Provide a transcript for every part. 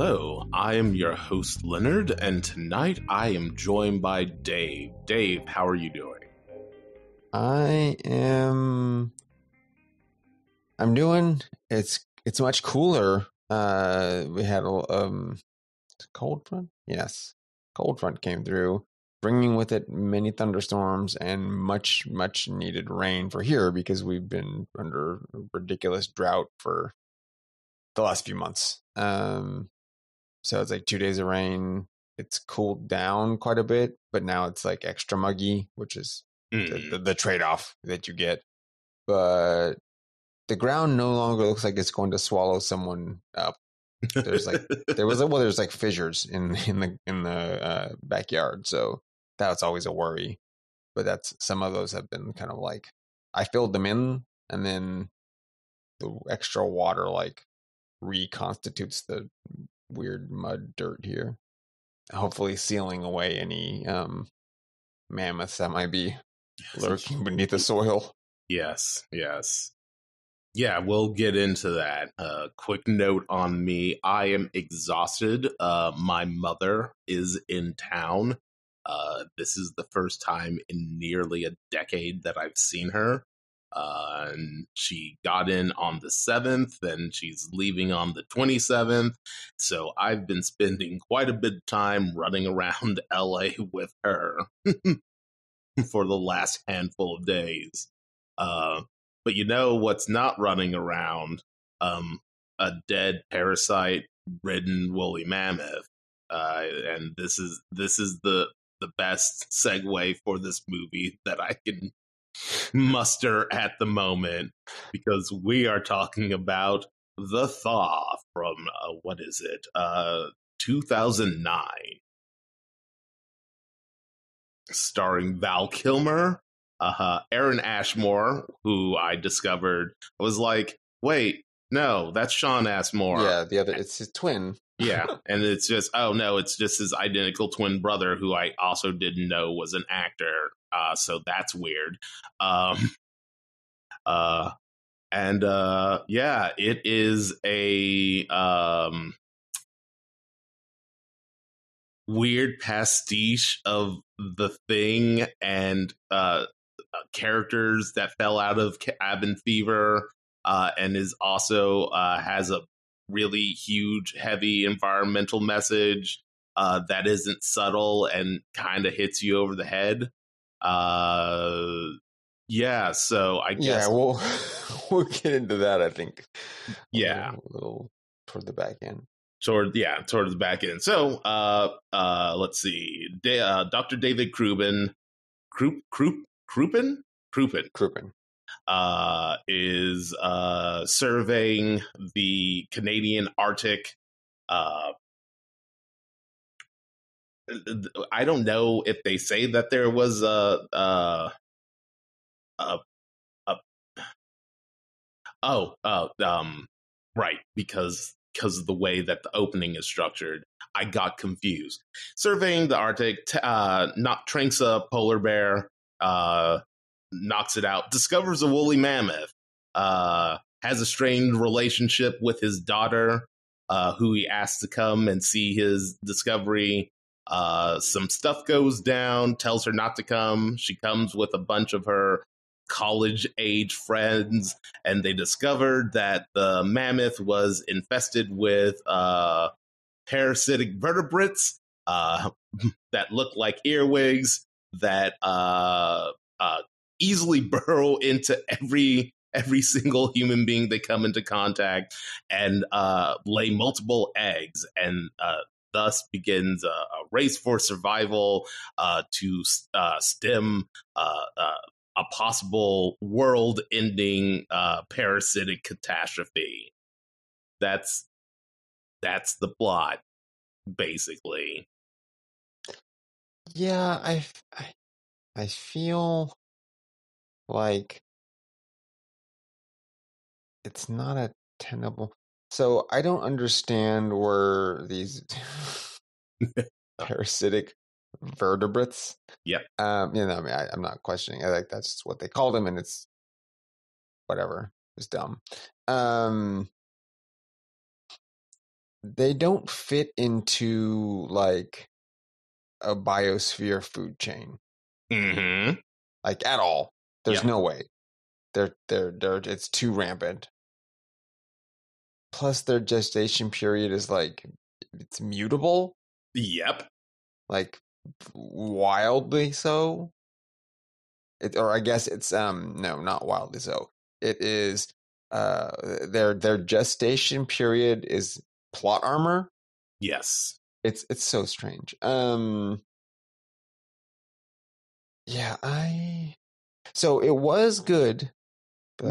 Hello, I am your host Leonard, and tonight I am joined by Dave. Dave, how are you doing? I am. I'm doing. It's it's much cooler. Uh, we had a um, cold front. Yes, cold front came through, bringing with it many thunderstorms and much much needed rain for here because we've been under ridiculous drought for the last few months. Um, so it's like two days of rain. It's cooled down quite a bit, but now it's like extra muggy, which is Mm. the, the, the trade off that you get. But the ground no longer looks like it's going to swallow someone up. There's like there was a well, there's like fissures in in the in the uh, backyard, so that's always a worry. But that's some of those have been kind of like I filled them in, and then the extra water like reconstitutes the weird mud dirt here, hopefully sealing away any um mammoths that might be lurking beneath the soil. Yes, yes. Yeah, we'll get into that. Uh, quick note on me I am exhausted. Uh, my mother is in town. Uh, this is the first time in nearly a decade that I've seen her. Uh, and she got in on the 7th, and she's leaving on the 27th. So I've been spending quite a bit of time running around LA with her for the last handful of days. Uh, but you know what's not running around? Um, a dead parasite ridden woolly mammoth. Uh, and this is this is the the best segue for this movie that I can muster at the moment because we are talking about the thaw from uh, what is it uh 2009 starring val kilmer uh aaron ashmore who i discovered was like wait no that's shawn ashmore Yeah, the other it's his twin. yeah, and it's just oh no, it's just his identical twin brother who I also didn't know was an actor. Uh, so that's weird. Um, uh, and uh, yeah, it is a um weird pastiche of the thing and uh characters that fell out of cabin fever uh and is also uh has a really huge, heavy environmental message uh, that isn't subtle and kind of hits you over the head. Uh, yeah, so I guess Yeah, we'll we'll get into that. I think. a yeah, little, a little toward the back end. toward yeah towards the back end. So uh, uh, let's see, da- uh, Dr. David Krubin, Krup, Krup, Krupin, Krupin, Kruppen. uh, is uh, surveying the Canadian Arctic. Uh, I don't know if they say that there was a, a, a, a oh, uh, um, right, because because of the way that the opening is structured, I got confused. Surveying the Arctic, t- uh, not tranks a polar bear, uh, knocks it out, discovers a woolly mammoth, uh, has a strained relationship with his daughter, uh, who he asks to come and see his discovery. Uh, some stuff goes down, tells her not to come. She comes with a bunch of her college age friends, and they discovered that the mammoth was infested with uh, parasitic vertebrates uh, that look like earwigs that uh, uh, easily burrow into every every single human being they come into contact and uh, lay multiple eggs and uh, thus begins a, a race for survival uh, to uh, stem uh, uh, a possible world-ending uh, parasitic catastrophe. That's that's the plot. basically. Yeah, i I feel like it's not a tenable. So I don't understand where these parasitic vertebrates. Yeah. Um, you know, I mean, I, I'm not questioning. I like that's what they called them, and it's whatever. It's dumb. Um, they don't fit into like a biosphere food chain, Mm-hmm. like at all. There's Yeah. no way. They're they're they're it's too rampant. Plus, their gestation period is like it's mutable, Yep. like wildly so. It, or I guess it's um no, not wildly so. It is uh their their gestation period is plot armor. Yes. It's it's so strange. Um Yeah, I so it was good.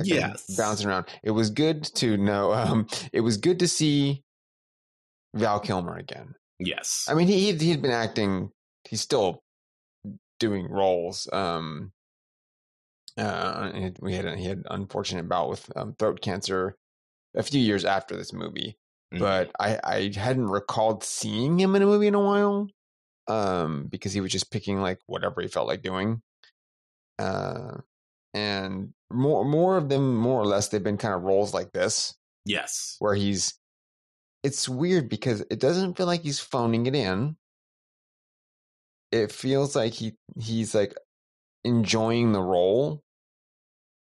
Yes. bouncing around. It was good to know. Um, it was good to see Val Kilmer again. Yes. I mean, he he had been acting. He's still doing roles. Um, uh, we had a, he had an unfortunate bout with um, throat cancer a few years after this movie, Mhm. but I I hadn't recalled seeing him in a movie in a while. Um, because he was just picking like whatever he felt like doing. Uh, and more more of them, more or less, they've been kind of roles like this yes. where he's it's weird because it doesn't feel like he's phoning it in it feels like he he's like enjoying the role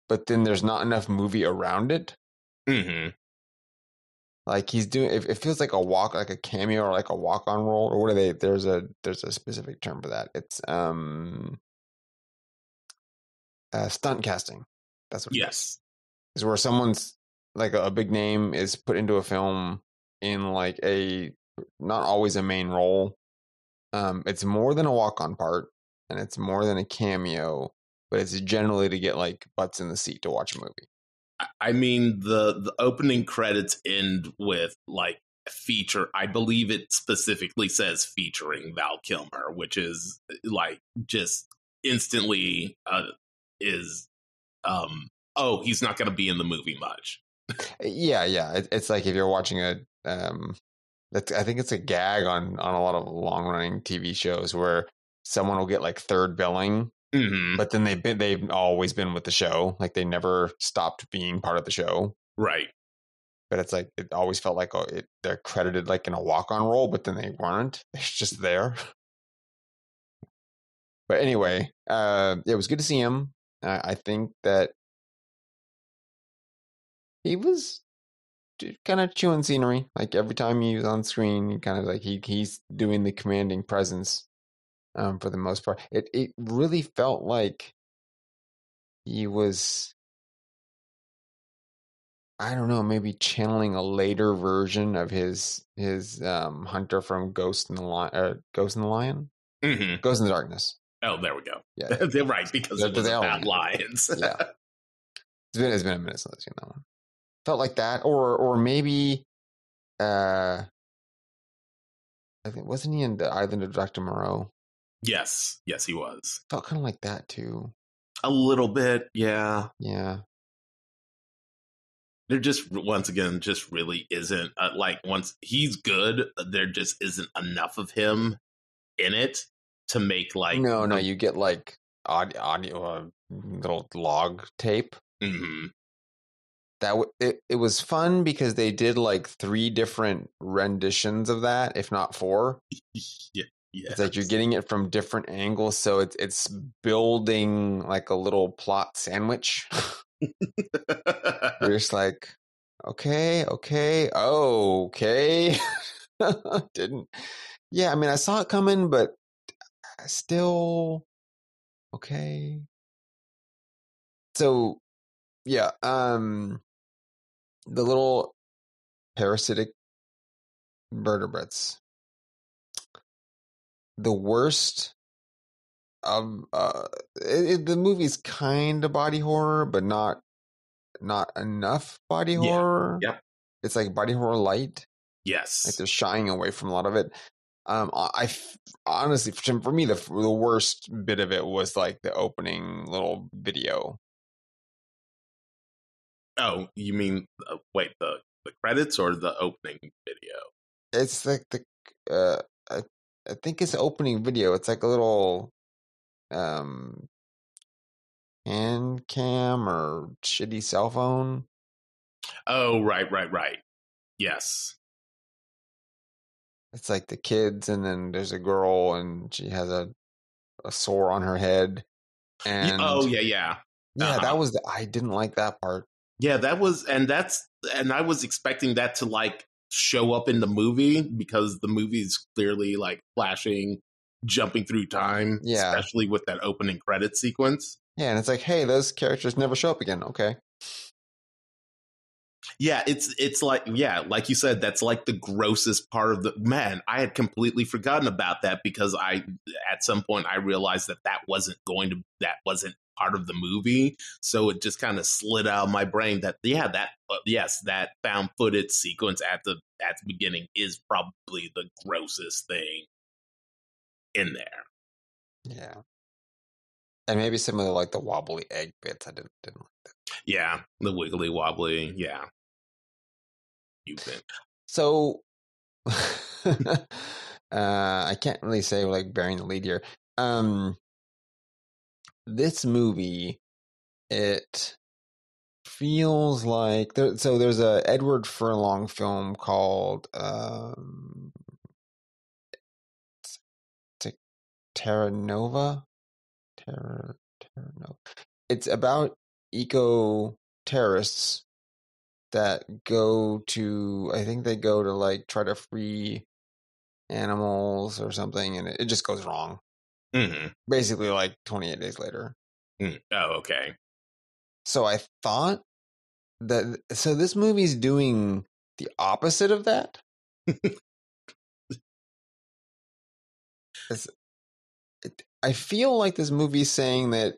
but then there's not enough movie around it Mm-hmm. like he's doing it, it feels like a walk like a cameo or like a walk on role or what are they there's a there's a specific term for that it's um uh stunt casting that's what it is. Yes. is where someone's like a, a big name is put into a film in like a not always a main role. Um, it's more than a walk on part, and it's more than a cameo, but it's generally to get like butts in the seat to watch a movie. I- mean the the opening credits end with like feature. I believe it specifically says featuring Val Kilmer, which is like just instantly uh, is um oh he's not going to be in the movie much. Yeah, yeah. It, it's like if you're watching a um, that's, I think it's a gag on on a lot of long running TV shows where someone will get like third billing hmm but then they've been they've always been with the show like they never stopped being part of the show Right. but it's like it always felt like oh, it, they're credited like in a walk on role but then they weren't they're just there but anyway uh it was good to see him uh, i think that he was kind of chewing scenery like every time he was on screen he kind of like he he's doing the commanding presence um for the most part. It it really felt like he was I don't know, maybe channeling a later version of his his um hunter from Ghost in the Lion, uh, Ghost in the Lion, hmm Ghost in the Darkness. Oh, there we go. Yeah, They're right because They're- it was about lions. Yeah. it's been it's been a minute since I've seen that one. Felt like that, or or maybe, uh, I think wasn't he in the Island of Doctor Moreau? yes. Yes, he was Felt kind of like that too. a little bit. Yeah. Yeah, there just once again just really isn't uh, like once he's good there just isn't enough of him in it to make like no, no, you get like audio, audio uh, little log tape. Mhm. that w- it, it was fun because they did like three different renditions of that if not four yeah yeah it's like you're getting it from different angles so it's it's building like a little plot sandwich you're just like okay okay okay didn't yeah i mean i saw it coming but still okay. So yeah um the little parasitic vertebrates the worst of uh it, it- the movie's kind of body horror but not not enough body Yeah, horror. Yep. it's like body horror light. Yes. like they're shying away from a lot of it Um, I honestly, for for me, the the worst bit of it was like the opening little video. Oh, you mean uh, wait the the credits or the opening video? It's like the uh, I, I think it's the opening video. It's like a little um hand cam or shitty cell phone. Oh, right, right, right. Yes. It's like the kids, and then there's a girl, and she has a a sore on her head. And oh, yeah, yeah. yeah, uh-huh. that was the, I didn't like that part. Yeah, that was, and that's, and I was expecting that to like show up in the movie because the movie's clearly like flashing, jumping through time, Yeah. especially with that opening credit sequence. Yeah, and it's like, hey, those characters never show up again. Okay, Yeah, it's it's like yeah, like you said, that's like the grossest part of the man. I had completely forgotten about that because I at some point I realized that that wasn't going to that wasn't part of the movie, so it just kind of slid out of my brain that yeah, that uh, yes, that found footage sequence at the at the beginning is probably the grossest thing in there. yeah, and maybe some of the like the wobbly egg bits I didn't didn't like. That. Yeah, the wiggly wobbly, yeah. You think? So, uh, I can't really say like bearing the lead here. Um, this movie, it feels like there. So there's a Edward Furlong film called um, Terra Nova. Terra Terra Nova. It's about eco terrorists that go to I think they go to like try to free animals or something and it, it just goes wrong. hmm Basically like 28 days later. Oh, okay. So I thought that so this movie's doing the opposite of that. It, I feel like this movie's saying that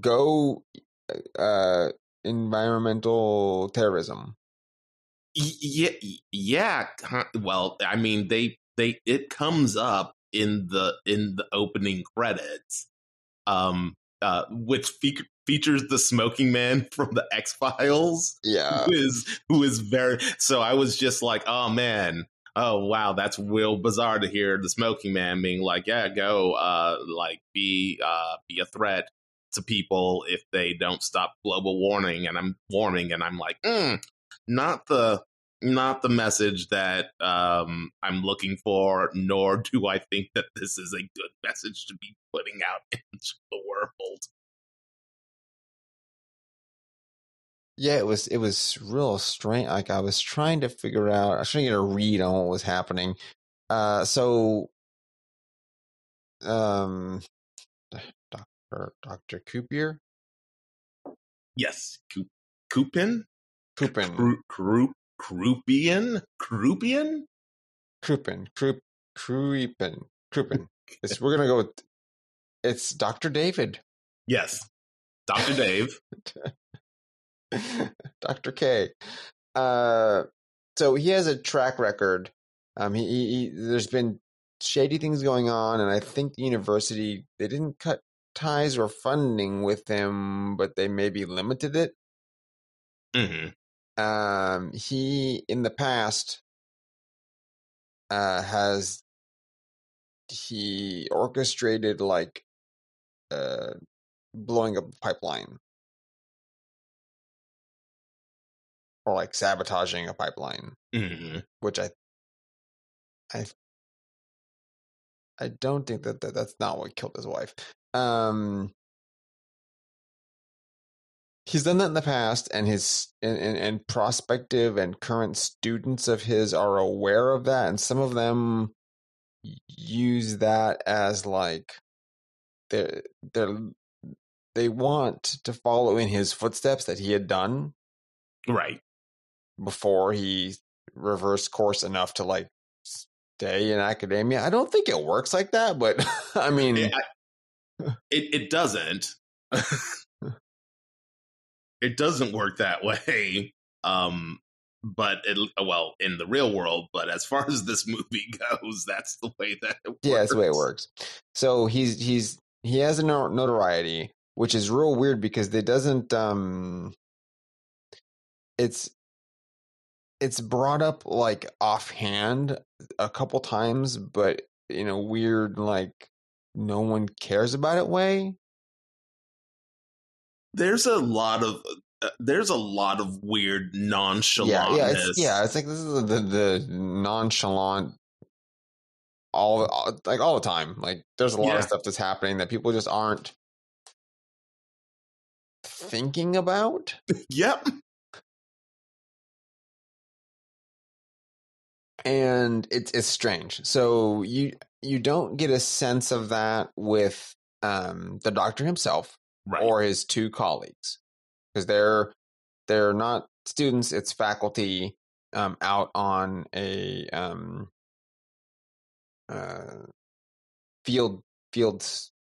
go uh environmental terrorism. Yeah yeah well i mean they they it comes up in the in the opening credits um uh which fe- features the smoking man from the x-files Yeah. who is who is very so i was just like oh man oh wow that's real bizarre to hear the smoking man being like yeah go uh like be uh be a threat to people if they don't stop global warming and i'm warming and i'm like mm, not the not the message that um i'm looking for nor do i think that this is a good message to be putting out into the world Yeah, it was it was real strange. Like I was trying to figure out, I was trying to get a read on what was happening. Uh, so, um, Doctor Doctor Coupier, yes Coupin Coupin, Croupian? Croupian? Crouppen, Croup, Crouppen, Crouppen. It's we're gonna go with it's Doctor David, Yes. Dr. Dave. Doctor K. Uh, so he has a track record. Um, he, he, he there's been shady things going on, and I think the university they didn't cut ties or funding with him, but they maybe limited it. hmm Um, he in the past uh, has he orchestrated like uh, blowing up a pipeline or like sabotaging a pipeline, hmm which I I I don't think that, that that's not what killed his wife. Um, he's done that in the past, and his and, and, and prospective and current students of his are aware of that, and some of them use that as like they they they want to follow in his footsteps that he had done Right. before he reversed course enough to like stay in academia. I don't think it works like that, but I mean, I- it, it doesn't. it doesn't work that way. Um, but it, well, in the real world, but as far as this movie goes, that's the way that it Yeah, that's the way it works. works. So he's he's he has a notoriety, which is real weird because it doesn't. um It's it's brought up like offhand a couple times, but in a weird like no one cares about it way. There's a lot of uh, there's a lot of weird nonchalantness. Yeah, yeah, it's, yeah. It's like this is the the nonchalant. All, all like all the time. Like there's a lot Yeah. of stuff that's happening that people just aren't thinking about. Yep. and it's it's strange. So you you don't get a sense of that with um, the doctor himself Right. or his two colleagues because they're they're not students; it's faculty um, out on a um, uh, field field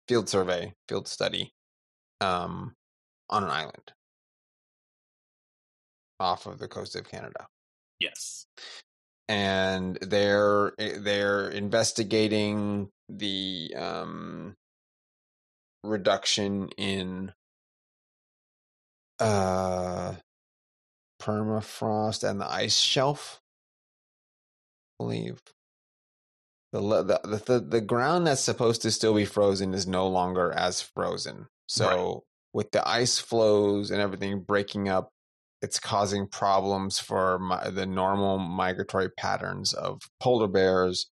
field survey field study um, on an island off of the coast of Canada yes. And they're eh, they're investigating the um, reduction in uh, permafrost and the ice shelf. I believe the, the the the the ground that's supposed to still be frozen is no longer as frozen. So Right. with the ice flows and everything breaking up, it's causing problems for mi- the normal migratory patterns of polar bears,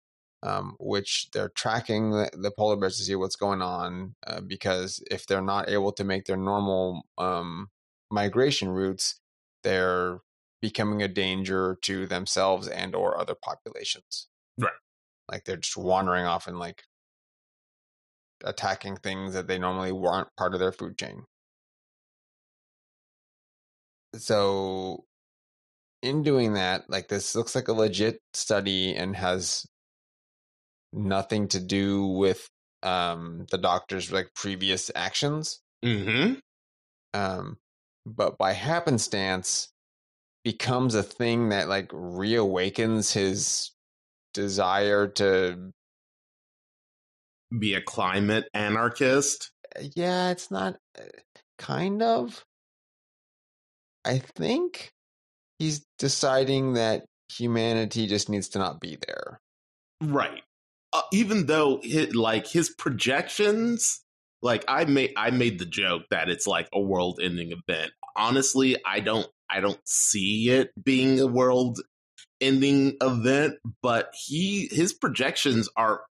um, which they're tracking the, the polar bears to see what's going on. Uh, because if they're not able to make their normal um, migration routes, they're becoming a danger to themselves and or other populations. Right. Like they're just wandering off and like attacking things that they normally weren't part of their food chain. So in doing that, like this looks like a legit study and has nothing to do with um the doctor's like previous actions. Mm-hmm. Um but by happenstance becomes a thing that like reawakens his desire to Be a climate anarchist. yeah, it's not uh, kind of. I think he's deciding that humanity just needs to not be there. Right. Uh, even though his, like his projections, like I made I made the joke that it's like a world-ending event. Honestly, I don't I don't see it being a world-ending event, but he his projections are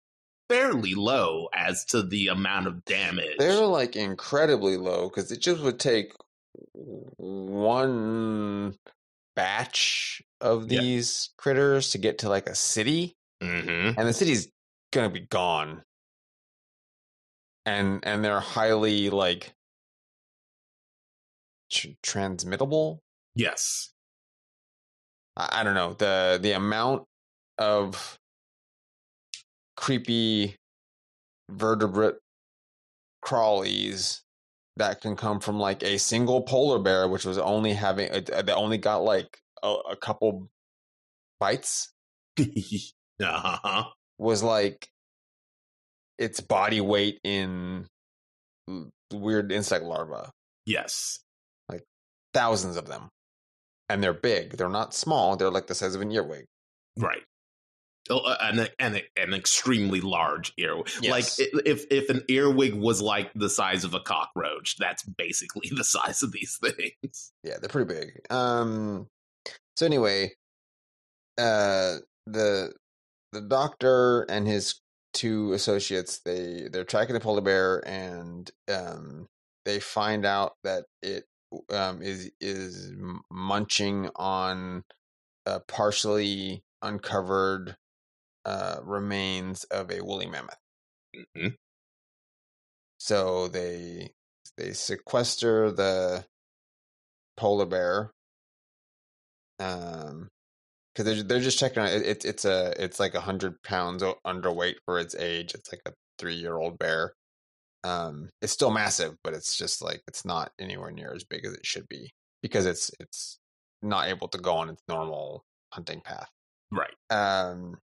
fairly low as to the amount of damage. They're like incredibly low because it just would take one batch of Yeah. these critters to get to like a city, mm-hmm. and the city's gonna be gone. And and they're highly like tr- transmittable. Yes. I, I don't know the the amount of creepy vertebrate crawlies that can come from like a single polar bear, which was only having uh, that only got like a, a couple bites, uh-huh. was like its body weight in weird insect larvae. Yes. like Thousands of them, and they're big. They're not small. They're like the size of an earwig. Right. Oh, uh, An, an, an extremely large earwig. Like Yes. i- if if an earwig was like the size of a cockroach, that's basically the size of these things. Yeah, they're pretty big. Um so anyway, uh the the doctor and his two associates, they they're tracking the polar bear and um they find out that it um is is munching on uh, partially uncovered uh remains of a woolly mammoth. Mhm. So they they sequester the polar bear um because they're, they're just checking on it. It's it's a it's like a hundred pounds underweight for its age it's like a three year old bear um it's still massive but it's just like it's not anywhere near as big as it should be because it's it's not able to go on its normal hunting path. Right. Um,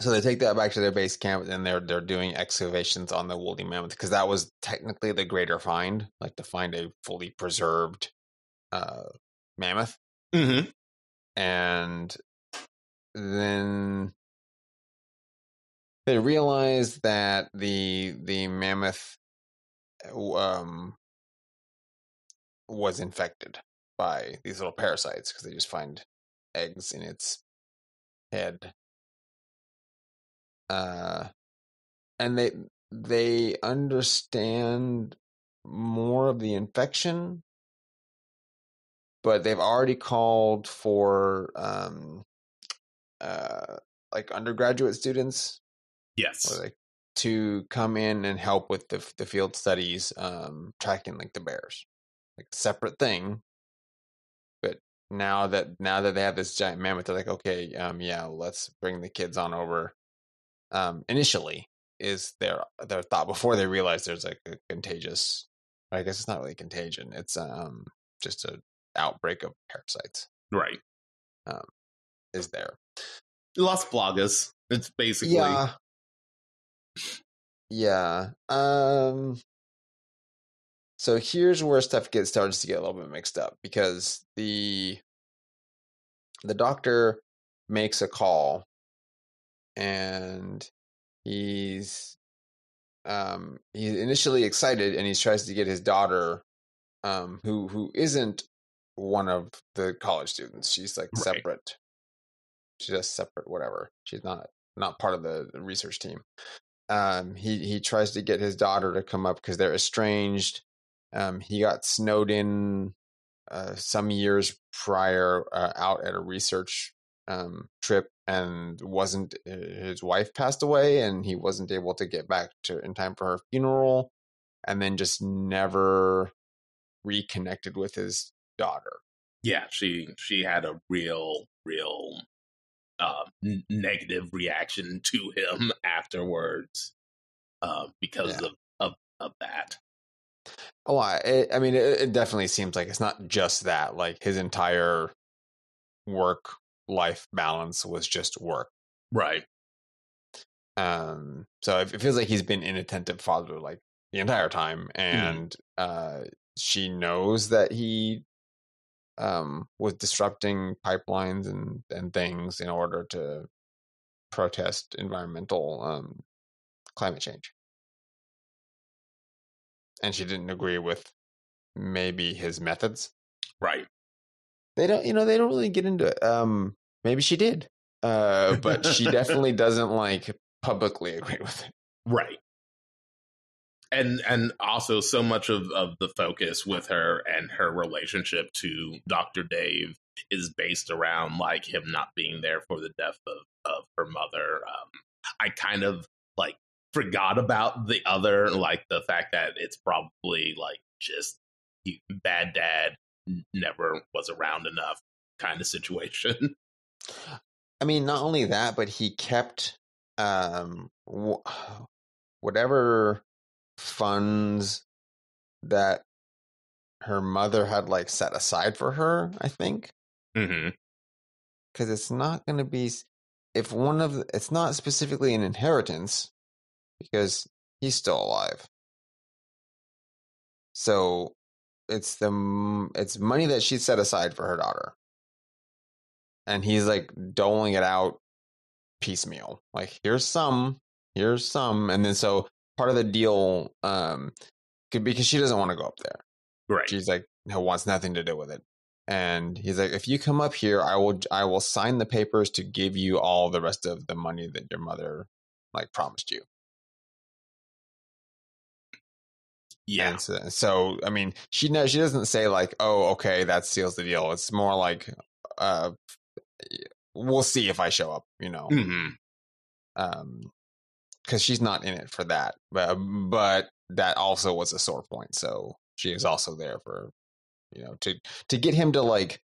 so they take that back to their base camp, and they're they're doing excavations on the woolly mammoth because that was technically the greater find, like to find a fully preserved uh, mammoth. Mm-hmm. And then they realize that the the mammoth um, was infected by these little parasites because they just find eggs in its head uh, and they they understand more of the infection, but they've already called for um, uh, like undergraduate students, Yes. like to come in and help with the the field studies, um, tracking like the bears, like a separate thing. But now that now that they have this giant mammoth, they're like, okay, um, yeah, let's bring the kids on over um, initially is their their thought before they realize there's like a contagious. I guess it's not really contagion. It's um just a outbreak of parasites Right. Um, is there. Las Plagas. It's basically Yeah. Yeah. Um so here's where stuff gets starts to get a little bit mixed up because the the doctor makes a call and he's um he's initially excited and he tries to get his daughter um who who isn't one of the college students she's like Right. separate. She's just separate whatever. She's not not part of the research team. Um he he tries to get his daughter to come up because they're estranged. Um he got snowed in uh some years prior uh, out at a research um trip and wasn't uh, his wife passed away and he wasn't able to get back to in time for her funeral and then just never reconnected with his daughter yeah, she she had a real real uh, n- negative reaction to him afterwards uh, because Yeah. of, of of that. Oh, I, it, I mean, it, it definitely seems like it's not just that. Like his entire work life balance was just work. Right. Um, so it, it feels like he's been inattentive father like the entire time, and uh, she knows that he um was disrupting pipelines and and things in order to protest environmental um climate change. And she didn't agree with maybe his methods. Right. They don't you know they don't really get into it um maybe she did uh but she definitely doesn't like publicly agree with it Right. And and also so much of, of the focus with her and her relationship to Dr. Dave is based around like him not being there for the death of, of her mother. Um, I kind of like forgot about the other, like the fact that it's probably like just bad dad never was around enough kind of situation. i mean not only that but he kept um wh- whatever funds that her mother had like set aside for her i think mm-hmm. because it's not going to be if one of the, it's not specifically an inheritance because he's still alive so it's the it's money that she set aside for her daughter. And he's like doling it out piecemeal. Like here's some here's some. And then so part of the deal um could because she doesn't want to go up there. Right. she's like no wants nothing to do with it. And he's like if you come up here i will i will sign the papers to give you all the rest of the money that your mother like promised you Yeah. So, so i mean she knows she doesn't say like oh okay that seals the deal. It's more like uh we'll see if i show up you know? Hmm um because she's not in it for that but but that also was a sore point so she is also there for you know to to get him to like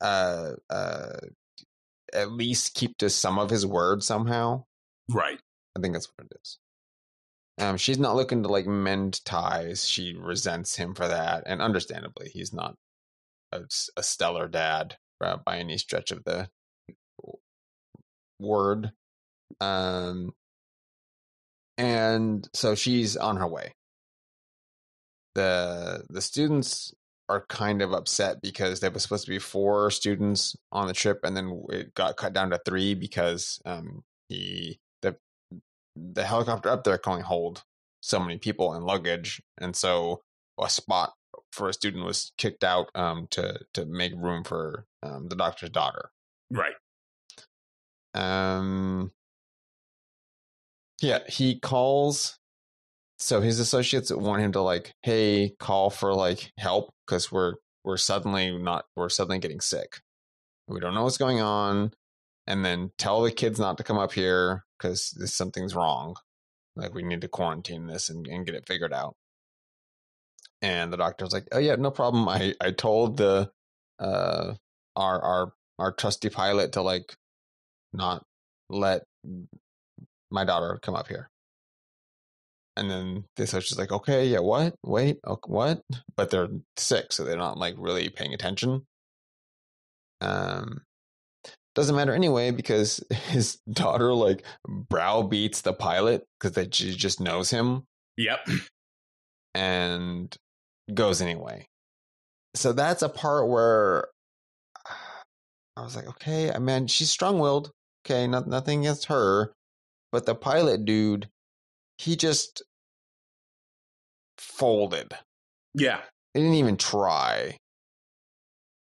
uh uh at least keep to some of his word somehow. Right. i think that's what it is um she's not looking to like mend ties she resents him for that and understandably he's not a, a stellar dad uh, by any stretch of the word. Um, and so she's on her way. the The students are kind of upset because there was supposed to be four students on the trip, and then it got cut down to three because um, he the helicopter up there can only hold so many people and luggage, and so a spot for a student was kicked out um, to to make room for um, the doctor's daughter. Right. Um. Yeah, he calls. So his associates want him to like, hey, call for like help because we're we're suddenly not we're suddenly getting sick. We don't know what's going on, and then tell the kids not to come up here because something's wrong. Like we need to quarantine this and, and get it figured out. And the doctor was like, "Oh yeah, no problem. I I told the uh our our our trusty pilot to like not let my daughter come up here." And then the just like, "Okay, yeah, what? Wait, okay, what?" But they're sick, so they're not like really paying attention. Um, doesn't matter anyway because his daughter like browbeats the pilot because she just knows him Yep. and goes anyway. So that's a part where I was like, okay, I mean, she's strong willed. Okay, not, nothing against her. But the pilot dude, he just folded. Yeah. They didn't even try.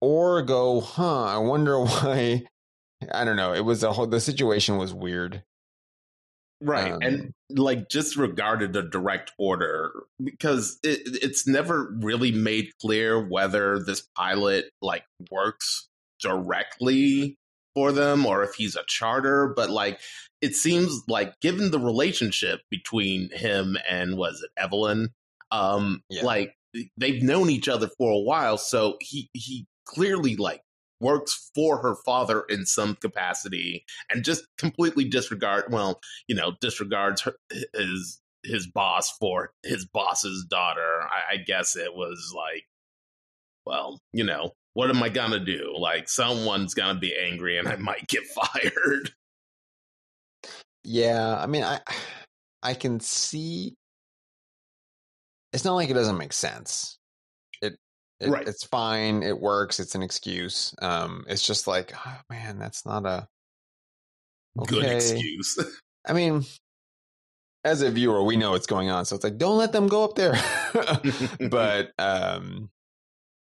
Or go, huh, I wonder why. I don't know. It was a whole, the situation was weird. Right. Um, and like just regarded a direct order because it, it's never really made clear whether this pilot like works directly for them or if he's a charter. But like it seems like given the relationship between him and was it Evelyn, um, Yeah. like they've known each other for a while, so he he clearly like works for her father in some capacity and just completely disregard well you know disregards her, his his boss for his boss's daughter I, I guess it was like well you know what am i gonna do like someone's gonna be angry and i might get fired Yeah, I mean, I I can see. It's not like it doesn't make sense. It, Right. it's fine. It works. It's an excuse. Um, it's just like, oh, man, that's not a good excuse I mean, as a viewer, we know what's going on, so it's like, don't let them go up there. but um,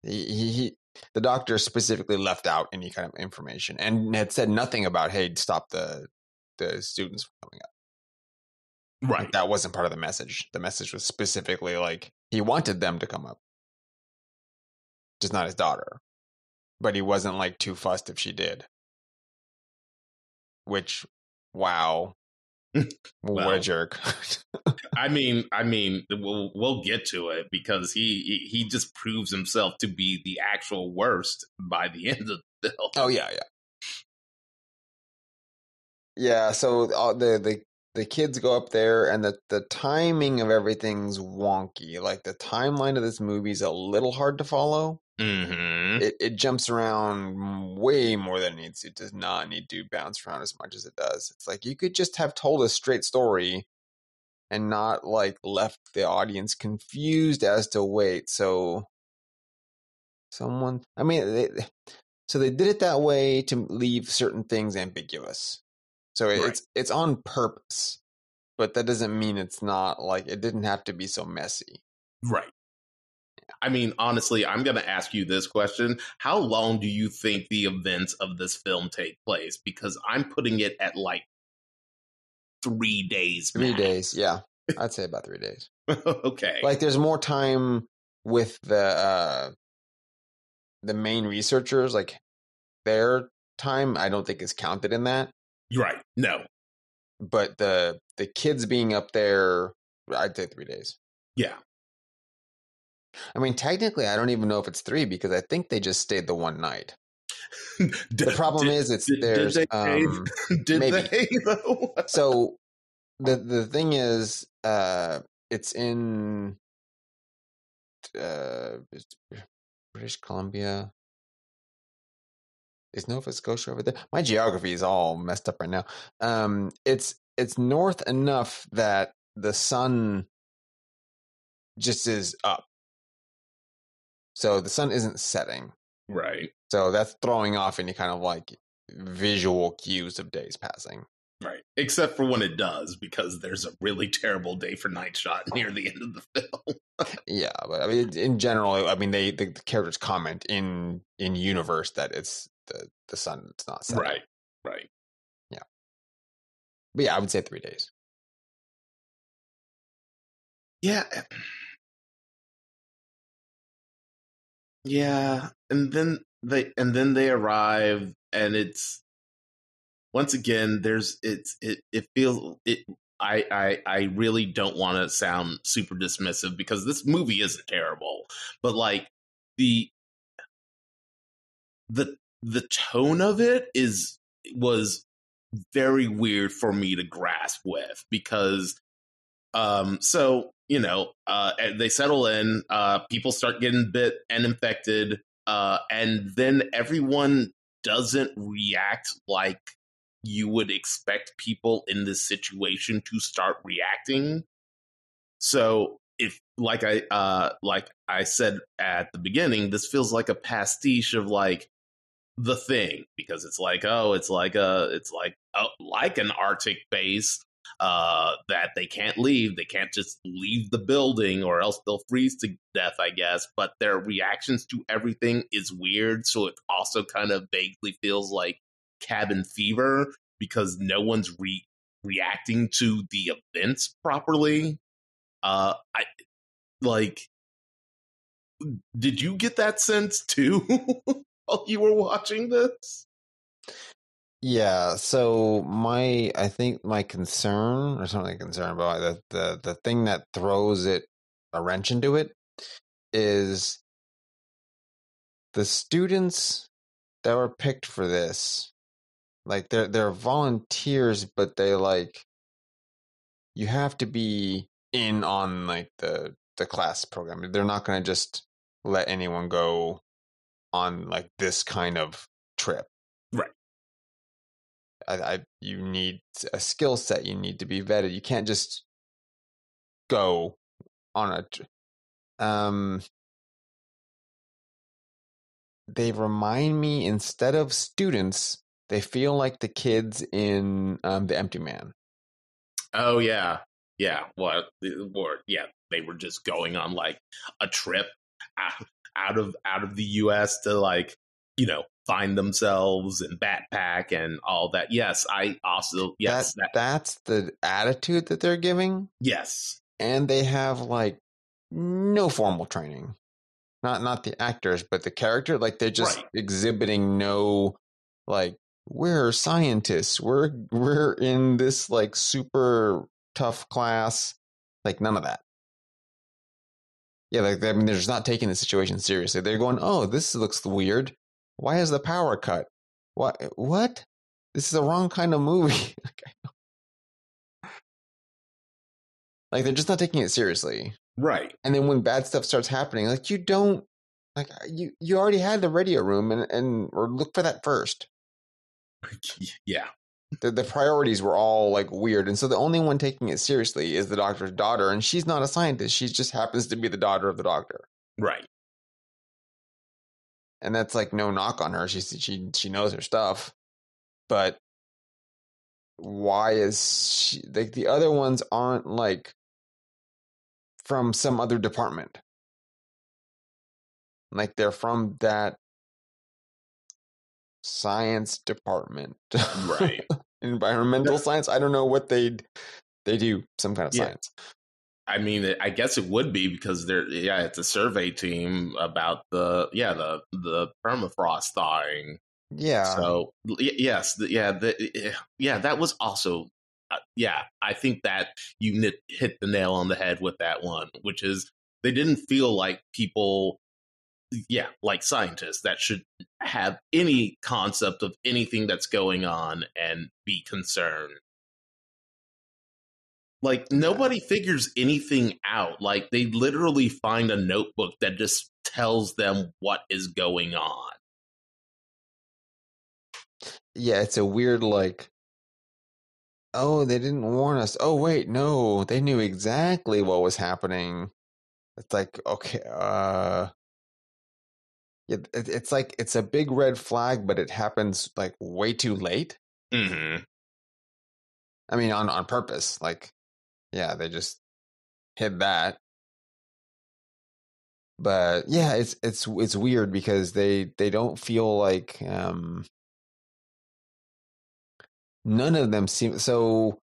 he, he, he, the doctor specifically left out any kind of information and had said nothing about, hey, stop the the students from coming up. right That wasn't part of the message. The message was specifically like he wanted them to come up, just not his daughter. But he wasn't like too fussed if she did. Which, wow, what a jerk! i mean i mean we'll we'll get to it because he he, just proves himself to be the actual worst by the end of the film oh yeah, yeah, yeah. So all the the the kids go up there, and the the timing of everything's wonky. Like the timeline of this movie's a little hard to follow. Mm-hmm. it, it jumps around way more than it needs to. It does not need to bounce around as much as it does. It's like you could just have told a straight story and not like left the audience confused as to wait. So someone, I mean, they, so they did it that way to leave certain things ambiguous. So it- Right. it's it's on purpose, but that doesn't mean it's not like it didn't have to be so messy. Right. I mean, honestly, I'm going to ask you this question. How long do you think the events of this film take place? Because I'm putting it at like three days. Three days, yeah, I'd say about three days. okay. like there's more time with the uh the main researchers like their time i don't think is counted in that right. No. but the the kids being up there i'd say three days Yeah. I mean technically i don't even know if it's three because i think they just stayed the one night the problem is it's did- did there's they um Did they though? so the the thing is uh it's in uh british columbia is Nova Scotia over there? My geography is all messed up right now. Um, it's it's north enough that the sun just is up. So the sun isn't setting. Right. So that's throwing off any kind of like visual cues of days passing. Right. Except for when it does, because there's a really terrible day for Night Shot near the end of the film. yeah, but I mean, in general, I mean, they the, the characters comment in in universe that it's the the sun it's not setting. Right. Right. Yeah. But yeah, I would say three days. Yeah. Eh, Yeah, and then they and then they arrive and it's once again there's it's it it feels it I I I really don't want to sound super dismissive because this movie isn't terrible, but like the the the tone of it is was very weird for me to grasp with because um so you know uh they settle in uh people start getting bit and infected uh and then everyone doesn't react like you would expect people in this situation to start reacting. So if like i uh like i said at the beginning this feels like a pastiche of like the thing because it's like oh it's like a it's like a, like an arctic base uh that they can't leave. They can't just leave the building or else they'll freeze to death i guess. But their reactions to everything is weird. So it also kind of vaguely feels like cabin fever because no one's re- reacting to the events properly. Uh i like did you get that sense too while you were watching this? Yeah, so my I think my concern or something concern about the, the the thing that throws it a wrench into it is the students that were picked for this like they're they're volunteers but they like you have to be in on like the the class program they're not going to just let anyone go on like this kind of trip. I, I you need a skill set. You need to be vetted. You can't just go on a. Um, they remind me instead of students, they feel like the kids in um, the Empty Man. Oh yeah, yeah. What? Or yeah, they were just going on like a trip out of out of the US to like, you know, find themselves and backpack and all that. Yes, I also yes, that, that, that's the attitude that they're giving. Yes. And they have like no formal training. Not not the actors, but the character like they're just right. exhibiting no like we're scientists. We're we're in this like super tough class. Like none of that. Yeah, like I mean, they're just not taking the situation seriously. They're going, "Oh, this looks weird. Why is the power cut? What? What? This is the wrong kind of movie." like they're just not taking it seriously, right? And then when bad stuff starts happening, like you don't, like uh, you you already had the radio room, and and or look for that first. yeah, the, the priorities were all like weird. And so the only one taking it seriously is the doctor's daughter. And she's not a scientist. She just happens to be the daughter of the doctor. Right. And that's like no knock on her. She, she, she knows her stuff. But why is she like the other ones aren't like from some other department? Like they're from that science department. Right. Environmental science. I don't know what they they do. Some kind of yeah. science. I mean, I guess it would be because they're yeah, it's a survey team about the yeah the the permafrost thawing. Yeah. So yes, yeah, the, yeah, that was also uh, yeah. I think that you hit the nail on the head with that one, which is they didn't feel like people yeah, like scientists that should have any concept of anything that's going on and be concerned. Like nobody figures anything out. Like they literally find a notebook that just tells them what is going on. yeah, it's a weird like. Oh, they didn't warn us. Oh, wait, no, they knew exactly what was happening. It's like okay, uh, yeah, it, it's like it's a big red flag, but it happens like way too late. hmm I mean, on on purpose. Like, yeah, they just hid that. But yeah, it's it's it's weird because they they don't feel like um none of them seem so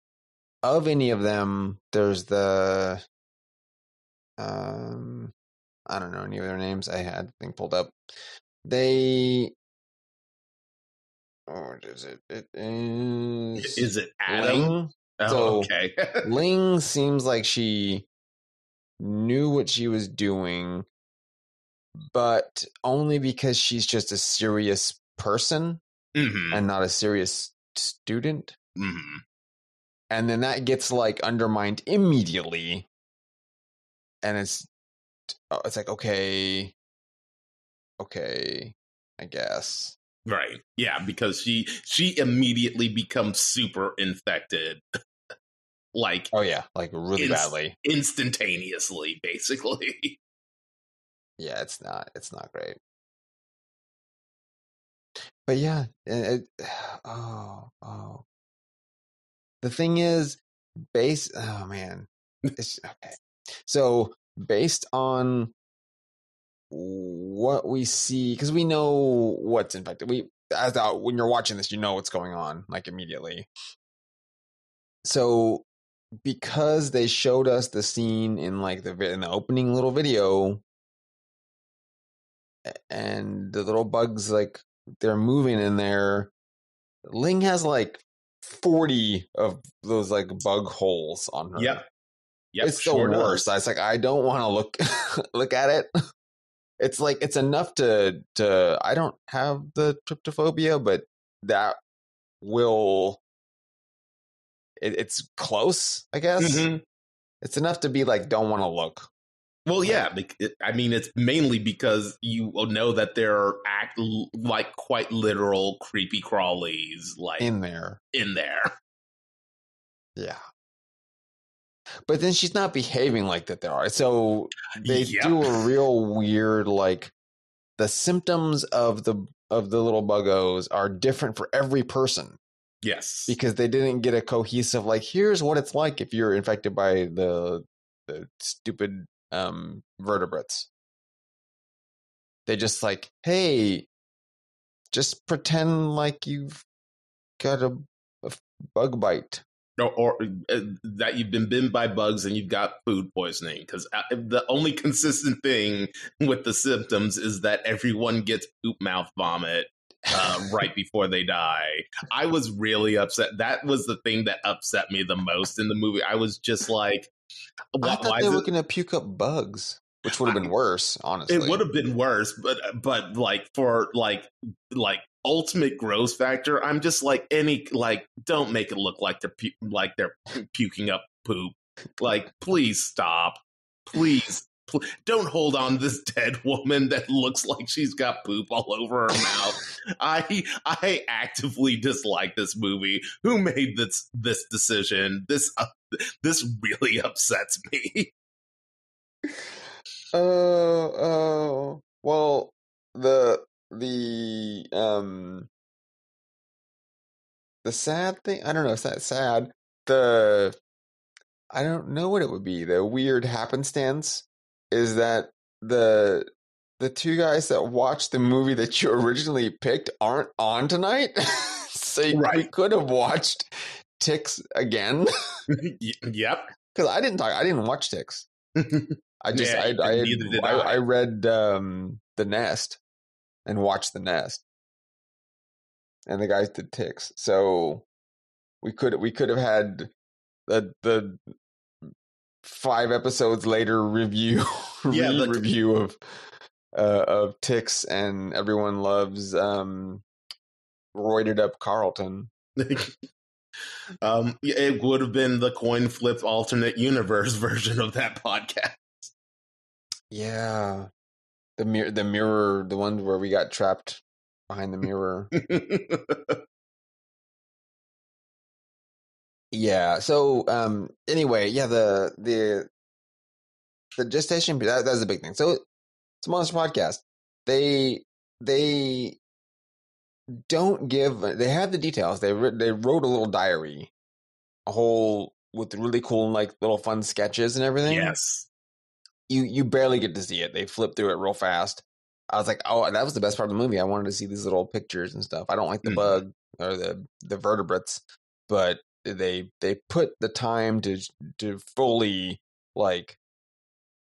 of any of them there's the um I don't know any of their names I had the thing pulled up. They what is it? It is Is it Adam? Ling? Oh, So- okay. Ling seems like she knew what she was doing, but only because she's just a serious person hmm and not a serious student. hmm And then that gets like undermined immediately. And it's oh, it's like okay okay, I guess. Right. Yeah, because she she immediately becomes super infected. like Oh yeah, like really Inst- badly. instantaneously, basically. Yeah, it's not it's not great. But yeah, it, it, oh oh. The thing is, base. Oh man, it's okay. So based on what we see, because we know what's infected. We as out when you're watching this, you know what's going on like immediately. So because they showed us the scene in like the in the opening little video and the little bugs like they're moving in there ling has like 40 of those like bug holes on her Yep. Yep. it's sure the does. i like i don't want to look look at it it's like it's enough to to i don't have the trypophobia but that will it, it's close i guess Mhm. it's enough to be like don't want to look Well, yeah. I mean, it's mainly because you know that there are act like quite literal creepy crawlies like in, there, in there. Yeah. But then she's not behaving like that there are. So they Yeah. do a real weird like the symptoms of the of the little buggos are different for every person Yes. because they didn't get a cohesive like here's what it's like if you're infected by the the stupid um vertebrates. They just like, "Hey, just pretend like you've got a, a bug bite." or, or uh, that you've been bitten by bugs and you've got food poisoning because the only consistent thing with the symptoms is that everyone gets poop mouth vomit uh, right before they die. I was really upset. That was the thing that upset me the most in the movie. I was just like I why, thought why they were going to puke up bugs, which would have been worse, honestly. it would have been worse but but like for like like ultimate gross factor i'm just like any like don't make it look like they're pu- like they're puking up poop. Like please stop. Please pl- don't hold on this dead woman that looks like she's got poop all over her mouth i i actively dislike this movie who made this this decision this uh, this really upsets me Oh, oh. Well, the the um the sad thing, I don't know, it's not sad. The I don't know what it would be. The weird happenstance is that the the two guys that watched the movie that you originally picked aren't on tonight. so you- we could have watched Ticks again. Yep Because I didn't talk I didn't watch Ticks. I just Yeah, I I, I, I. I read um the nest and watched the nest. And the guys did ticks. So we could we could have had the the five episodes later review Yeah, the- review of uh of ticks and everyone loves um roided up Carlton. um, it would have been the coin flip alternate universe version of that podcast. Yeah. The mirror the mirror the one where we got trapped behind the mirror. Yeah. So um anyway, yeah, the the the gestation that, that's a big thing. So it's a monster podcast. They they don't give they have the details. They they wrote a little diary, a whole with really cool like little fun sketches and everything. Yes. You you barely get to see it. They flip through it real fast. I was like, oh, that was the best part of the movie. I wanted to see these little pictures and stuff. I don't like the Mhm. bug or the the vertebrates, but they they put the time to to fully like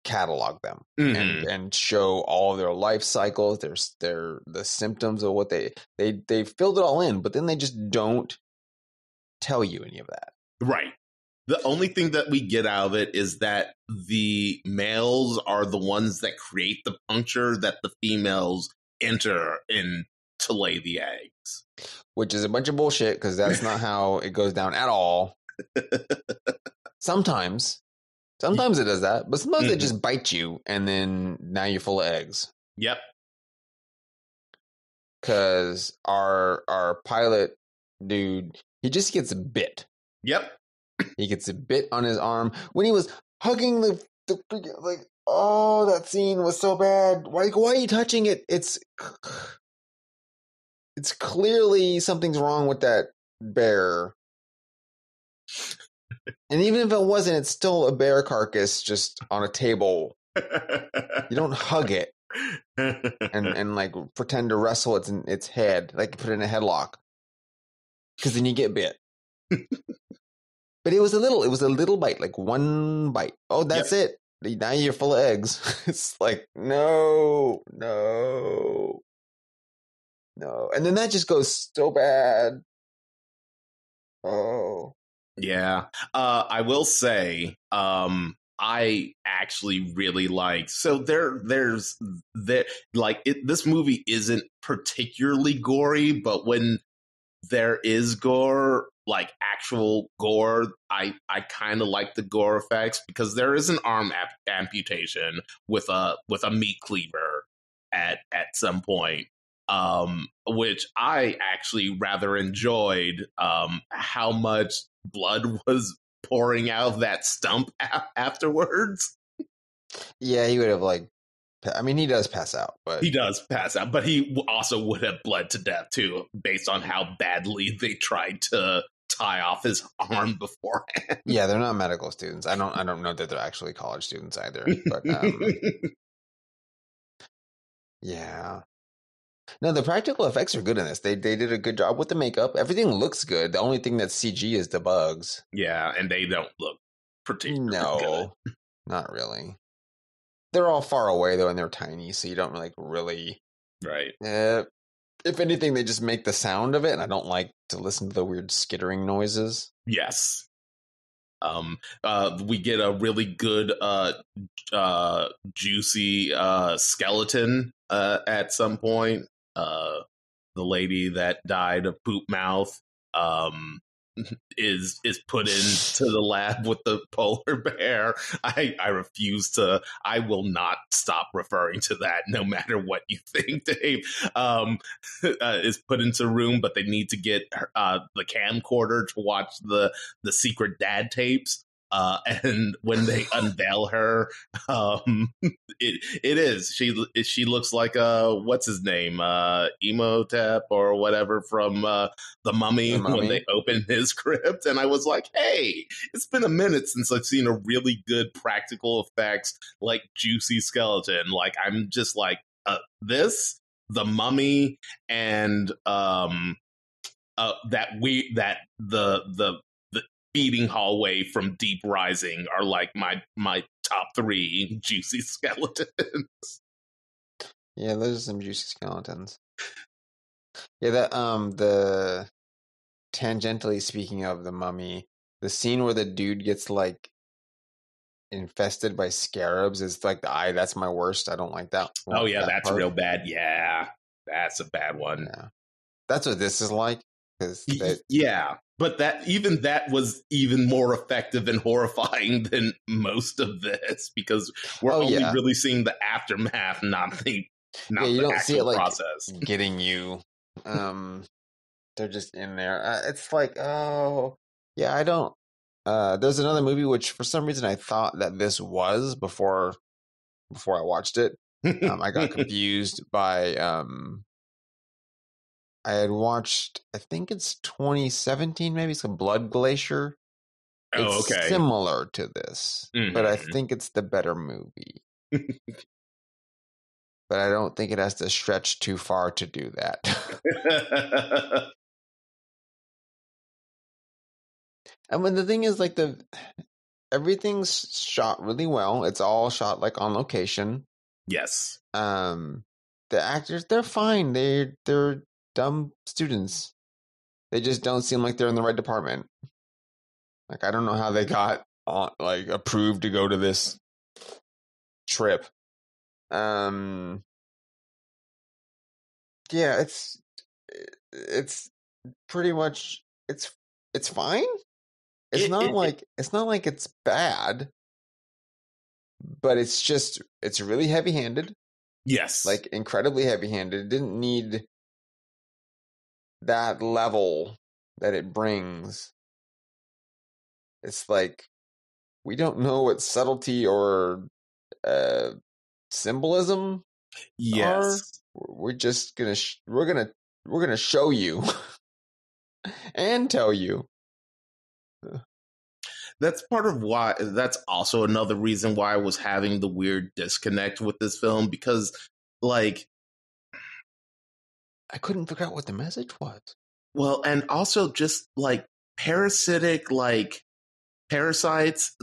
catalog them Mhm. and and show all their life cycles, their their the symptoms of what they they they filled it all in, but then they just don't tell you any of that. Right. The only thing that we get out of it is that the males are the ones that create the puncture that the females enter in to lay the eggs. Which is a bunch of bullshit because that's not how it goes down at all. sometimes, sometimes it does that, but sometimes it Mhm. just bites you, and then now you're full of eggs. Yep. Because our our pilot dude, he just gets a bit. Yep. He gets a bit on his arm when he was hugging the the freaking- like. Oh, that scene was so bad. Why why are you touching it? It's it's clearly something's wrong with that bear. And even if it wasn't, it's still a bear carcass just on a table. You don't hug it and, and like pretend to wrestle its its head, like put it in a headlock, because then you get bit. but it was a little, it was a little bite, like one bite. Oh, that's it. Now you're full of eggs. it's like no, no, no, and then that just goes so bad. Oh, Yeah. Uh, I will say, um, I actually really like so there there's there like it, this movie isn't particularly gory, but when there is gore, like actual gore, I I kind of like the gore effects because there is an arm ap- amputation with a with a meat cleaver at at some point um, which I actually rather enjoyed. Um, how much blood was pouring out of that stump a- afterwards. yeah, he would have like. I mean, he does pass out, but He does pass out, but he also would have bled to death too, based on how badly they tried to tie off his arm beforehand. yeah, they're not medical students. I don't. I don't know that they're actually college students either. But um, yeah. No, the practical effects are good in this. They they did a good job with the makeup. Everything looks good. The only thing that's CG is the bugs. yeah, and they don't look particularly good. No, not really. They're all far away though, and they're tiny, so you don't like really. Right. Uh, if anything, they just make the sound of it, and I don't like to listen to the weird skittering noises. Yes. Um, uh, we get a really good, uh, uh, juicy uh, skeleton uh, at some point. Uh, the lady that died of poop mouth um, is is put into the lab with the polar bear. I I refuse to. I will not stop referring to that, no matter what you think, Dave. Um, uh, is put into room, but they need to get uh, the camcorder to watch the the secret dad tapes. Uh, and when they unveil her, um, it it is she she looks like a what's his name uh, Imhotep or whatever from uh, the mummy, The Mummy. when they open his crypt, and I was like, hey, it's been a minute since I've seen a really good practical effects like juicy skeleton. Like I'm just like uh, this, the mummy, and um, uh, that we that the the feeding hallway from Deep Rising are like my my top three juicy skeletons. Yeah, those are some juicy skeletons. Yeah, that um the tangentially speaking of the mummy, the scene where the dude gets like infested by scarabs is like the eye. That's my worst. I don't like that. oh yeah, that that's part. real bad. Yeah, that's a bad one. Yeah, that's what this is like. Because yeah, but that even that was even more effective and horrifying than most of this because we're Oh, only yeah. really seeing the aftermath, not the not Yeah, you the don't see it, like, process. getting you, um, they're just in there. Uh, it's like oh, Yeah, I don't. Uh, there's another movie which, for some reason, I thought that this was before before I watched it. Um, I got confused by. Um, I had watched. I think it's 2017, maybe it's a Blood Glacier. oh, It's okay. similar to this, but I Mhm. think it's the better movie. but I don't think it has to stretch too far to do that. and when the thing is, like the everything's shot really well. It's all shot like on location. yes. Um, the actors they're fine. They they're dumb students. They just don't seem like they're in the right department. Like I don't know how they got on like approved to go to this trip. Um yeah, it's it's pretty much it's it's fine. It's It- not it- it- like it's not like it's bad, but it's just it's really heavy-handed Yes. like incredibly heavy handed. It didn't need that level that it brings. It's like we don't know what subtlety or uh, symbolism. yes. We're just gonna sh- we're gonna we're gonna show you and tell you. that's part of why that's also another reason why I was having the weird disconnect with this film because like I couldn't figure out what the message was. well and also just like parasitic like parasites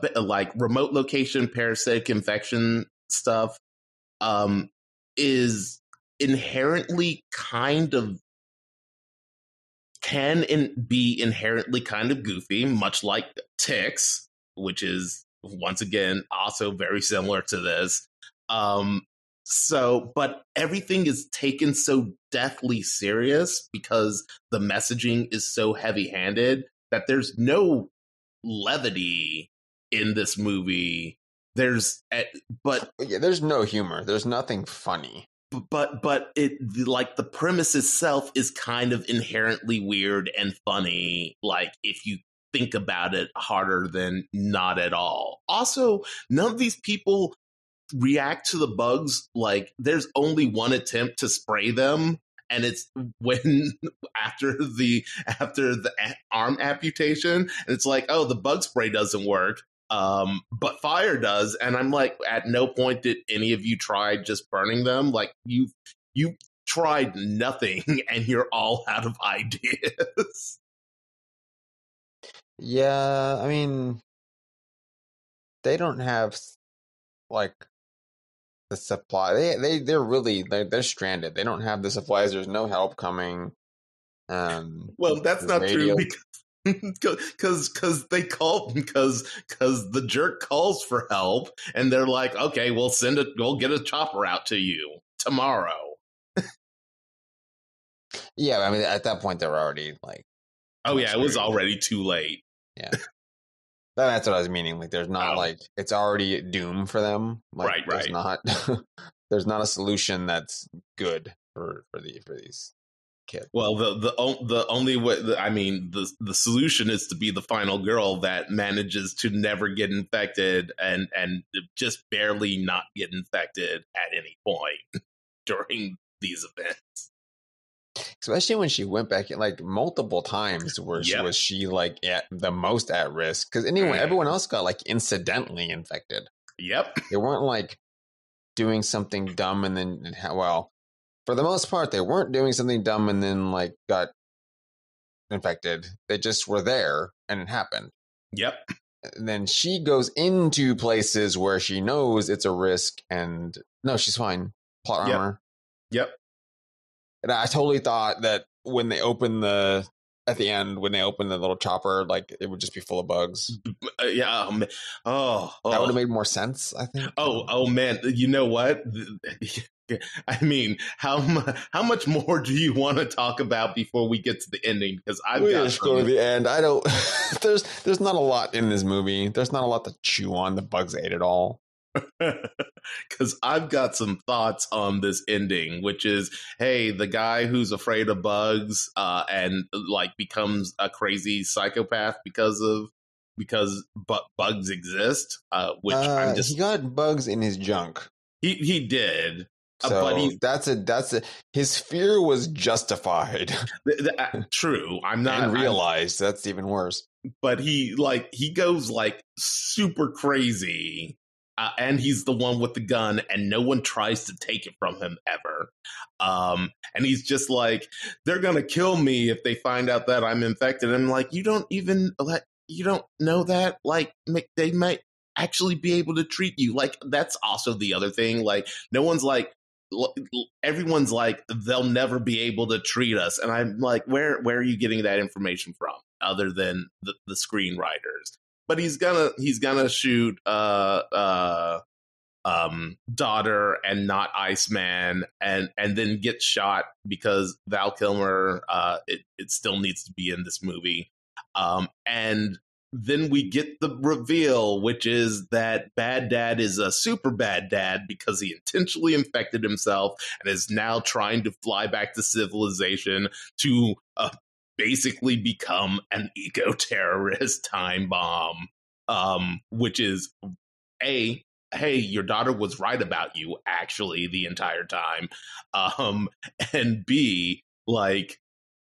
bit like remote location parasitic infection stuff um is inherently kind of can in, be inherently kind of goofy much like ticks which is once again also very similar to this um so but everything is taken so deathly serious because the messaging is so heavy-handed that there's no levity in this movie there's but Yeah, there's no humor. There's nothing funny. but but it like the premise itself is kind of inherently weird and funny like if you think about it harder than not at all also none of these people react to the bugs like there's only one attempt to spray them and it's when after the after the arm amputation and it's like oh the bug spray doesn't work um but fire does. And i'm like at no point did any of you try just burning them like you you tried nothing and you're all out of ideas. Yeah, I mean, they don't have like the supply. They they they're really they're, they're stranded. They don't have the supplies. There's no help coming. Um, well that's not radio- true because because they call because because the jerk calls for help and they're like okay we'll send it we'll get a chopper out to you tomorrow yeah, I mean, at that point they're already like. oh yeah it was already too late that- That's what I was meaning. Like, there's not Oh. like it's already doom for them. Like, Right, There's not. there's not a solution that's good for for the for these kids. Well, the the the only way I mean the the solution is to be the final girl that manages to never get infected and and just barely not get infected at any point during these events. Especially when she went back like multiple times where she Yep. was she like at the most at risk because anyone Mhm. everyone else got like incidentally infected Yep. they weren't like doing something dumb and then well for the most part they weren't doing something dumb and then like got infected they just were there and it happened Yep. and then she goes into places where she knows it's a risk and no she's fine plot Yep. armor Yep. And I totally thought that when they open the at the end when they open the little chopper, like it would just be full of bugs. Uh, yeah. Um, oh. That would oh. have made more sense, I think. Oh, oh man! You know what? I mean, how mu- how much more do you want to talk about before we get to the ending? Because I've we got just go to the end. I don't. there's there's not a lot in this movie. There's not a lot to chew on. The bugs ate it all. because I've got some thoughts on this ending, which is, hey, the guy who's afraid of bugs uh, and like becomes a crazy psychopath because of because bu- bugs exist. Uh, which Uh, I'm just he got bugs in his junk. he he did. Uh, So but he- that's a that's a his fear was justified Th- th- uh, true. I'm not and I'm- realized. that's even worse. but he like he goes like super crazy uh, and he's the one with the gun and no one tries to take it from him ever. Um and he's just like they're gonna kill me if they find out that i'm infected. And i'm like you don't even like you don't know that? Like they might actually be able to treat you. Like that's also the other thing like no one's like everyone's like they'll never be able to treat us. And i'm like where where are you getting that information from other than the, the screenwriters but he's gonna he's gonna shoot uh uh um daughter and not iceman and and then get shot because val kilmer uh it, it still needs to be in this movie. Um and then we get the reveal, which is that Bad Dad is a super bad dad because he intentionally infected himself and is now trying to fly back to civilization to uh, basically become an eco terrorist time bomb. Um, which is a hey, your daughter was right about you actually the entire time. Um, and B, like,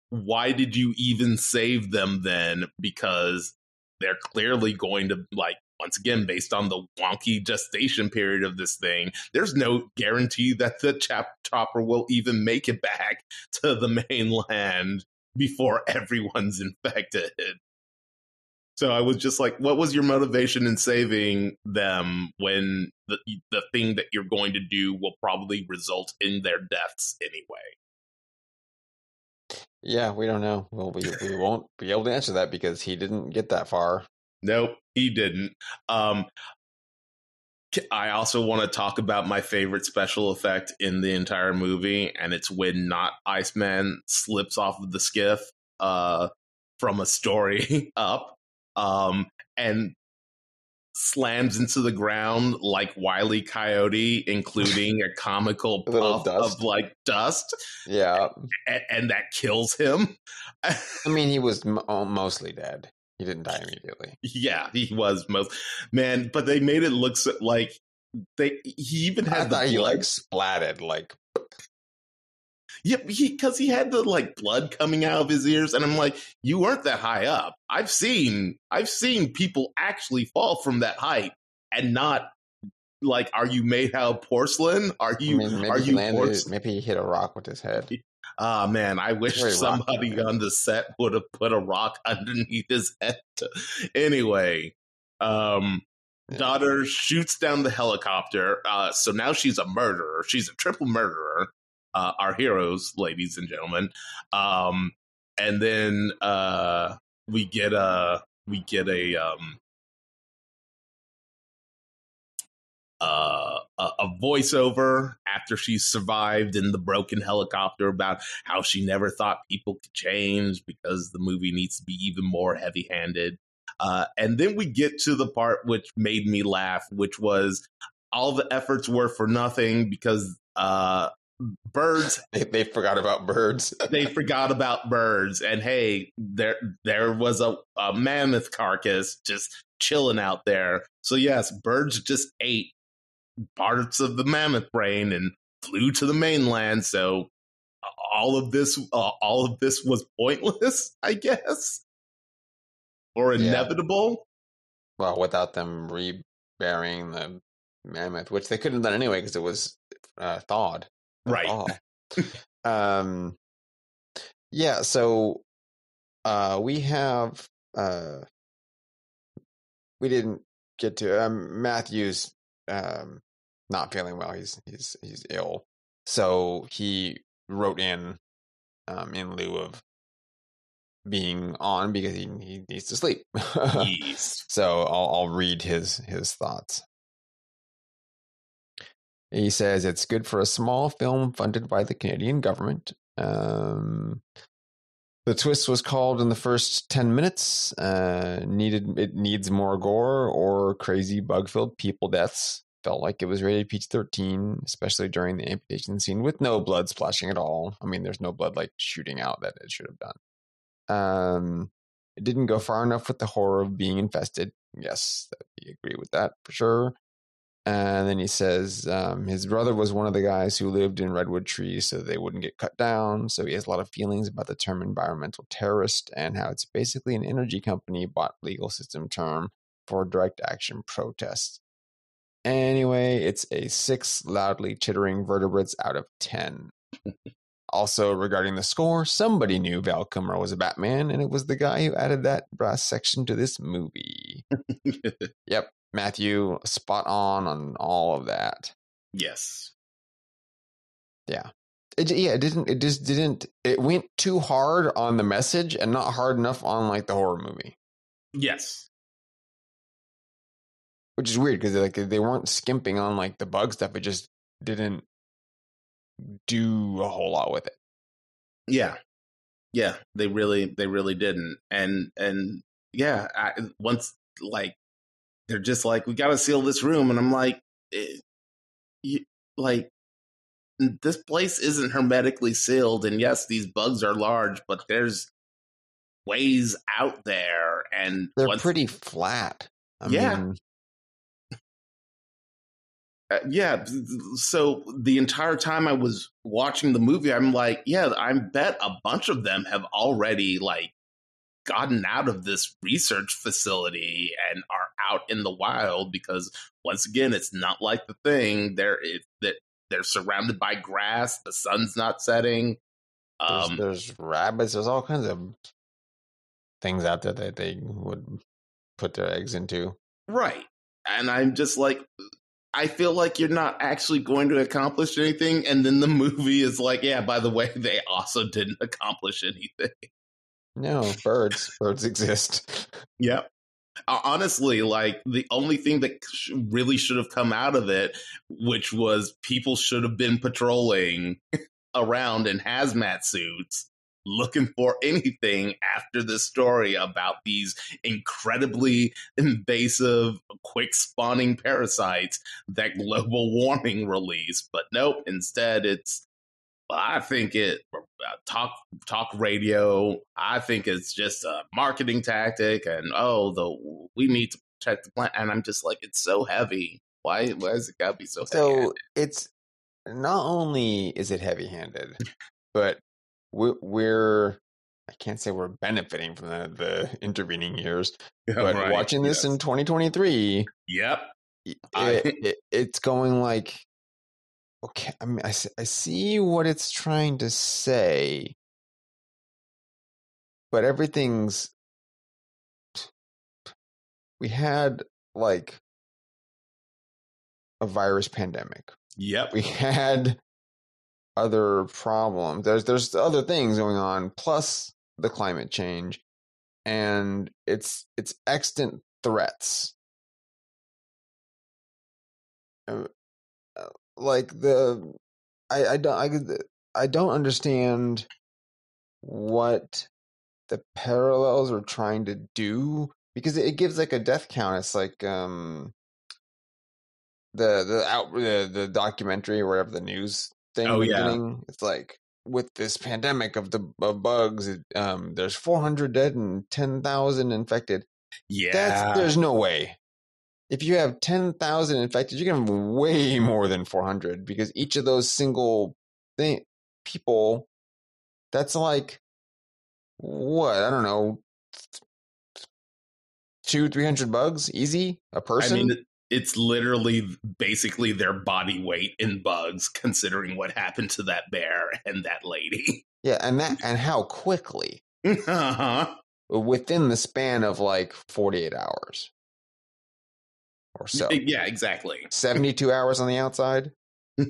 why did you even save them then? Because they're clearly going to like once again based on the wonky gestation period of this thing there's no guarantee that the chap chopper will even make it back to the mainland before everyone's infected so i was just like what was your motivation in saving them when the the thing that you're going to do will probably result in their deaths anyway Yeah, we don't know. Well, we we won't be able to answer that because he didn't get that far. Nope, he didn't. Um, I also want to talk about my favorite special effect in the entire movie, and it's when not Iceman slips off of the skiff uh, from a story up um, and slams into the ground like Wiley Coyote, including a comical puff dust. of like dust, Yeah, and, and that kills him. I mean, he was m- oh, mostly dead. He didn't die immediately. Yeah, he was most man, but they made it look so, like they. He even I had the thought he like splatted. Like, yeah, because he, had the like blood coming out of his ears, and I'm like, you weren't that high up. I've seen, I've seen people actually fall from that height and not like, are you made out of porcelain? Are I you? mean, maybe are you? landed. Maybe he hit a rock with his head. Ah man, I wish Very somebody man. on the set would have put a rock underneath his head. Anyway, um, daughter shoots down the helicopter. Uh, so now she's a murderer. She's a triple murderer. Uh, our heroes, ladies and gentlemen. Um, and then uh, we get a we get a um, uh, a, a voiceover after she survived in the broken helicopter about how she never thought people could change because the movie needs to be even more heavy handed. Uh, and then we get to the part which made me laugh, which was all the efforts were for nothing because uh, birds They, they forgot about birds. they forgot about birds and hey there there was a, a mammoth carcass just chilling out there so yes birds just ate parts of the mammoth brain and flew to the mainland so all of this uh, all of this was pointless i guess or Yeah. inevitable well, without them reburying the mammoth, which they couldn't have done anyway because it was uh, thawed. right um yeah so uh we have uh we didn't get to um matthew's um not feeling well he's he's he's ill so he wrote in um in lieu of being on because he, he needs to sleep yes so I'll, I'll read his his thoughts. He says it's good for a small film funded by the Canadian government. Um, the twist was called in the first ten minutes. Uh, needed it needs more gore or crazy bug filled people deaths. felt like it was rated PG 13, especially during the amputation scene with no blood splashing at all. I mean, there's no blood like shooting out that it should have done. Um, it didn't go far enough with the horror of being infested. Yes, we agree with that for sure. And then he says um, his brother was one of the guys who lived in redwood trees so they wouldn't get cut down. So he has a lot of feelings about the term environmental terrorist and how it's basically an energy company bought legal system term for direct action protests. Anyway, it's a six loudly chittering vertebrates out of 10. also, regarding the score, somebody knew Val Kilmer was a Batman, and it was the guy who added that brass section to this movie. yep, Matthew, spot on on all of that. yes. Yeah. It, yeah, it didn't. It just didn't. It went too hard on the message and not hard enough on like the horror movie, Yes. which is weird because like they weren't skimping on like the bug stuff. It just didn't do a whole lot with it. Yeah. Yeah, they really they really didn't. And and yeah, I, once like they're just like we got to seal this room and I'm like eh, you, like this place isn't hermetically sealed and yes, these bugs are large, but there's ways out there and They're once- pretty flat. I Yeah. mean, Uh, yeah so the entire time i was watching the movie i'm like yeah i bet a bunch of them have already like gotten out of this research facility and are out in the wild because once again it's not like the thing they're it, that they're surrounded by grass the sun's not setting there's, um there's rabbits. There's all kinds of things out there that they would put their eggs into. Right. And I'm just like, I feel like you're not actually going to accomplish anything. And then the movie is like, yeah, by the way, they also didn't accomplish anything. No, birds. birds exist. Yep. Uh, Honestly, like the only thing that really should have come out of it, which was people should have been patrolling around in hazmat suits looking for anything after this story about these incredibly invasive, quick spawning parasites that global warming released. But nope, instead it's I think it uh, talk talk radio. I think it's just a marketing tactic, and oh, the we need to protect the planet. And I'm just like, it's so heavy. Why? Why is it got to be so? So it's not only is it heavy handed, but we're, we're I can't say we're benefiting from the, the intervening years, but Right, watching this yes. in 2023, yep, it, I- it, it's going like okay. I mean, I see what it's trying to say, but everything's we had like a virus pandemic yep, we had other problems. There's there's other things going on, plus the climate change, and it's it's extant threats. Uh, Uh, uh, like the, I I don't I, I don't understand what the parallels are trying to do because it gives like a death count. It's like um the the out the, the documentary or whatever the news thing Oh, was yeah. It's like with this pandemic of the of bugs, it, um, there's 400 dead and 10,000 infected. yeah. That's there's no way. If you have 10,000 infected, you can have way more than 400 because each of those single thing people, that's like what I don't know, two three hundred bugs easy a person. I mean, it's literally basically their body weight in bugs, considering what happened to that bear and that lady. yeah, and that and how quickly uh-huh. within the span of like 48 hours or so. Yeah, exactly. 72 hours on the outside.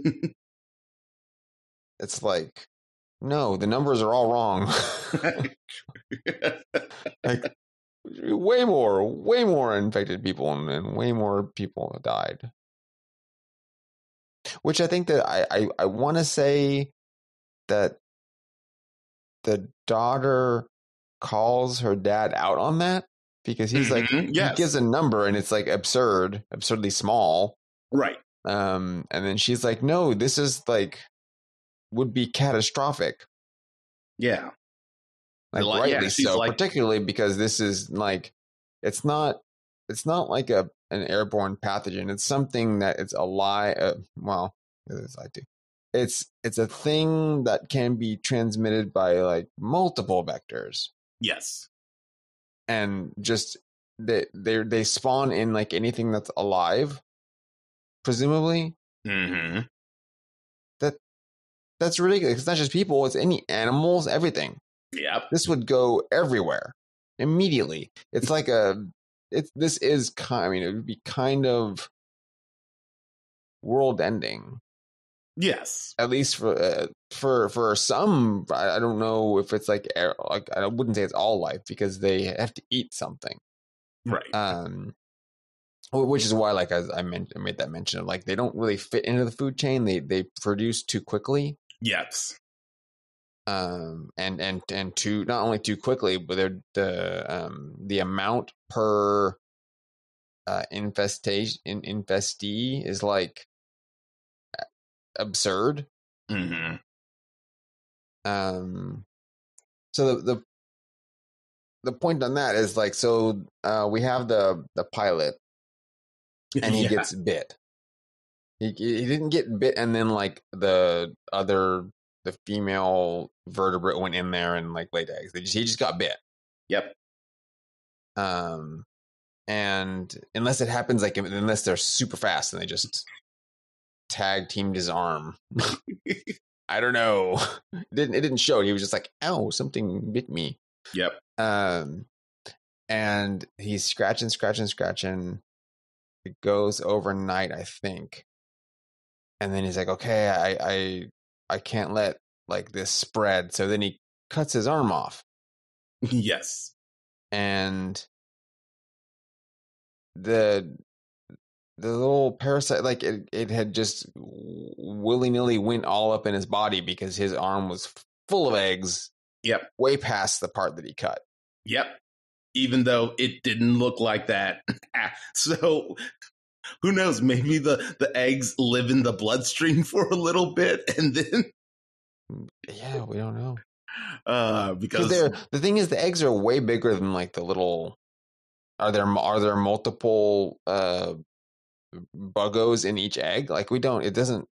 It's like, no, the numbers are all wrong. like, way more, way more infected people and, and way more people died. Which I think that I, I, I want to say that the daughter calls her dad out on that because he's like, Mhm, he yes. gives a number and it's like absurd, absurdly small. Right. Um, and then she's like, no, this is like would be catastrophic. Yeah. Like Like, rightly she's so, like- particularly because this is like it's not it's not like a an airborne pathogen. It's something that it's alive. Uh, well, it's like too. It's it's a thing that can be transmitted by like multiple vectors, Yes. And just they they they spawn in like anything that's alive, presumably. hmm That's ridiculous. It's not just people; it's any animals, everything. Yep. this would go everywhere immediately. It's like a it's this is kind I mean it would be kind of world ending Yes. at least for uh, for for some I, I don't know if it's like like I wouldn't say it's all life because they have to eat something Right. um which is why like as I, meant, I made that mention of like they don't really fit into the food chain they they produce too quickly yes. um and and and too not only too quickly but they're the um the amount per uh infestation in infestee is like absurd. Hmm um so the the the point on that is like so uh we have the the pilot and he yeah. gets bit. He he didn't get bit and then like the other the female vertebrate went in there and like laid eggs. They just, he just got bit. Yep. um and unless it happens like unless they're super fast and they just tag teamed his arm. I don't know. It didn't it didn't show he was just like ow something bit me. Yep. um and he's scratching scratching scratching. It goes overnight i think. And then he's like okay i i i can't let like this spread. So then he cuts his arm off. Yes. and the the little parasite like it, it had just willy-nilly went all up in his body because his arm was full of eggs Yep. way past the part that he cut Yep. Even though it didn't look like that. so who knows? Maybe the, the eggs live in the bloodstream for a little bit and then yeah we don't know uh because they're the thing is the eggs are way bigger than like the little are there are there multiple uh buggos in each egg like we don't it doesn't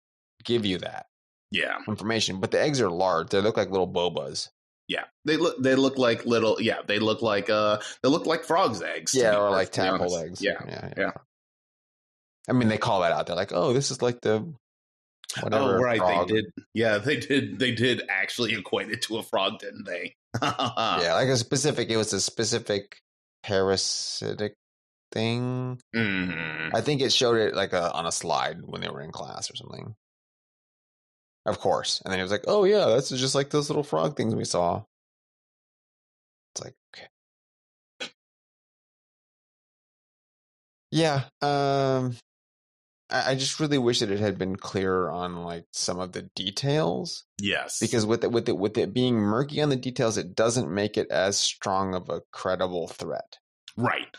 give you that yeah. information but the eggs are large they look like little bobas Yeah. They look they look like little yeah, they look like uh they look like frogs eggs. yeah or like tadpole eggs Yeah. yeah yeah. i mean they call that out they're like oh this is like the whatever oh right, frog. they did. Yeah, they did. They did actually equate it to a frog, didn't they? yeah like a specific it was a specific parasitic thing Mhm. I think it showed it like a, on a slide when they were in class or something. Of course. And then he was like, oh, yeah, that's just like those little frog things we saw. It's like, okay. Yeah. Um, I, I just really wish that it had been clearer on like some of the details Yes, because with it, with it, with it being murky on the details, it doesn't make it as strong of a credible threat right,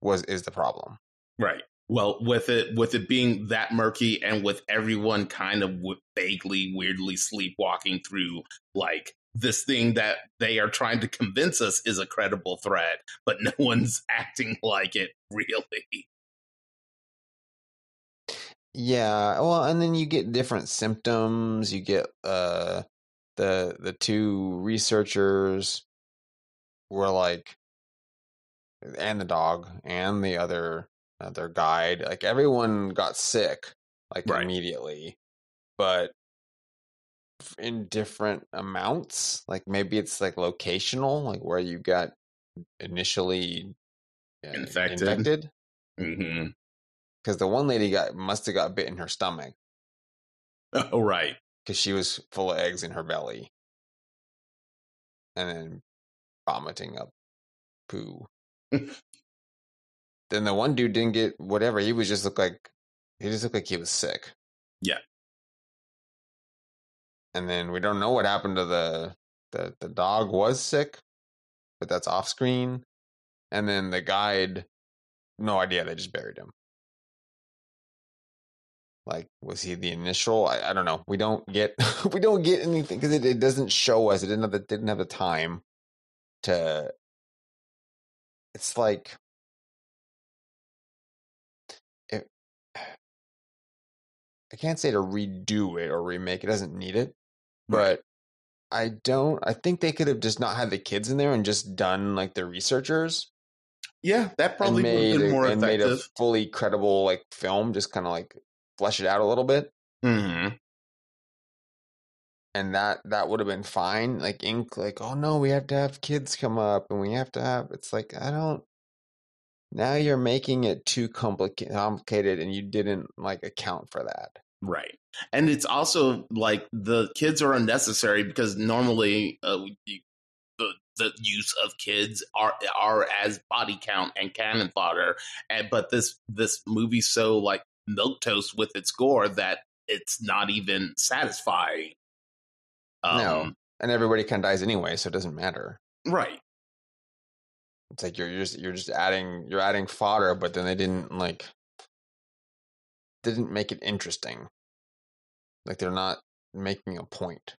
was, is the problem. right. Well, with it with it being that murky, and with everyone kind of vaguely, weirdly sleepwalking through like this thing that they are trying to convince us is a credible threat, but no one's acting like it really. Yeah, well, and then you get different symptoms. You get uh the the two researchers were like and the dog and the other uh, their guide, like everyone got sick like Right. immediately, but in different amounts. Like maybe it's like locational, like where you got initially uh, Infected. infected hmm because the one lady got must have got bit in her stomach Oh, right. because she was full of eggs in her belly and then vomiting up poo. then the one dude didn't get whatever. He was just looked like he just looked like he was sick. Yeah. And then we don't know what happened to the the the dog was sick, but that's off screen. And then the guide, no idea. They just buried him. Like, was he the initial? I, I don't know. We don't get we don't get anything because it, it doesn't show us. It didn't have the didn't have the time to. It's like it. I can't say to redo it or remake. It doesn't need it, but I don't. I think they could have just not had the kids in there and just done like the researchers Yeah, that probably would have made been a- more and made a fully credible like film. Just kind of like flesh it out a little bit. hmm and that that would have been fine like ink like oh no we have to have kids come up and we have to have it's like i don't now you're making it too complicated complicated and you didn't like account for that Right. And it's also like the kids are unnecessary because normally uh, the the use of kids are are as body count and cannon fodder. And but this this movie's so like milk toast with its gore that it's not even satisfying. Um, No. and everybody kind of dies anyway so it doesn't matter Right. it's like you're, you're just you're just adding you're adding fodder but then they didn't like didn't make it interesting like they're not making a point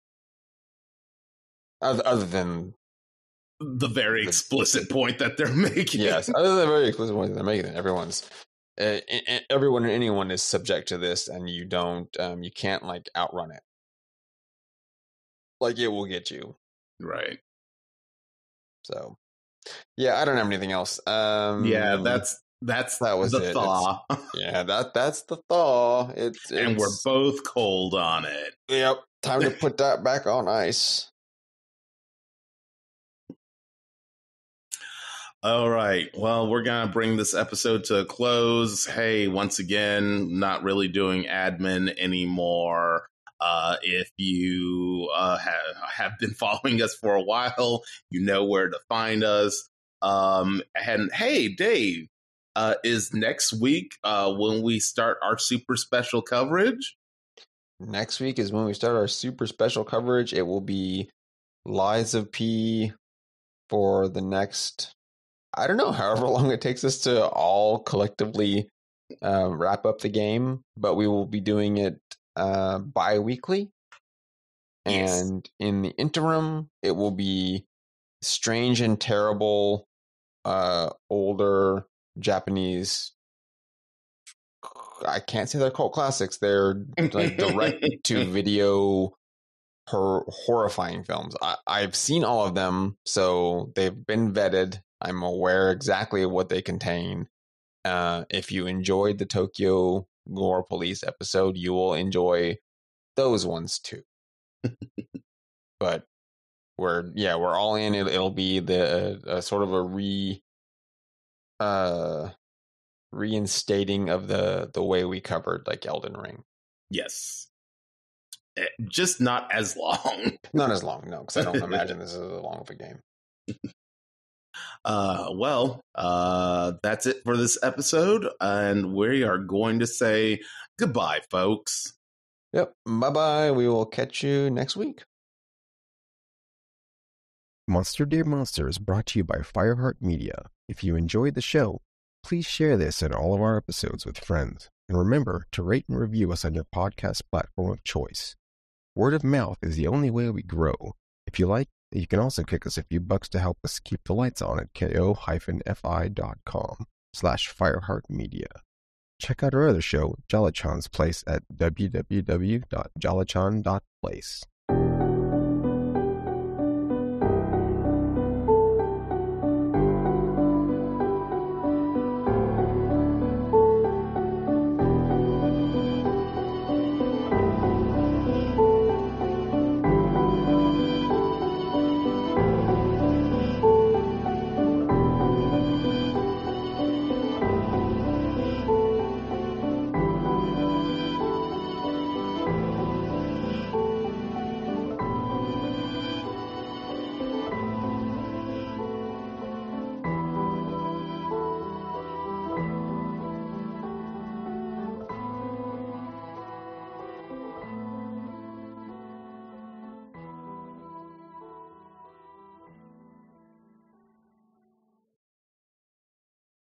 other, other than The very The- explicit point that they're making. yes, other than the very explicit point that they're making, everyone's, uh, everyone and anyone is subject to this, and you don't, um, you can't like outrun it. Like it will get you. Right. So, yeah, I don't have anything else. Um, Yeah, that's that's that was the it. thaw. yeah, that that's the thaw. It's, and we're both cold on it. yep. Time to put that back on ice. All right. Well, we're going to bring this episode to a close. Hey, once again, not really doing admin anymore. Uh, if you uh, have, have been following us for a while, you know where to find us. Um, and hey, Dave, uh, is next week uh, when we start our super special coverage? Next week is when we start our super special coverage. It will be Lies of P for the next, I don't know, however long it takes us to all collectively uh, wrap up the game, but we will be doing it uh, bi weekly. Yes. And in the interim, it will be strange and terrible, uh, older Japanese. I can't say they're cult classics. They're like direct to video hor- horrifying films. I, I've seen all of them, so they've been vetted. I'm aware exactly of what they contain. Uh, if you enjoyed the Tokyo Gore Police episode, you will enjoy those ones too. but we're yeah, we're all in. It, it'll be the uh, sort of a re uh reinstating of the the way we covered like Elden Ring. Yes. Eh, Just not as long. Not as long, no, because I don't imagine this is as long of a game. Uh, well, uh, that's it for this episode, and we are going to say goodbye, folks. Yep. Bye bye. We will catch you next week. Monster Dear Monster is brought to you by Fireheart Media. If you enjoyed the show, please share this and all of our episodes with friends. And remember to rate and review us on your podcast platform of choice. Word of mouth is the only way we grow. If you like, you can also kick us a few bucks to help us keep the lights on at ko-fi.com slash Fireheart Media. Check out our other show, Jalachan's Place at www.jalachan.place.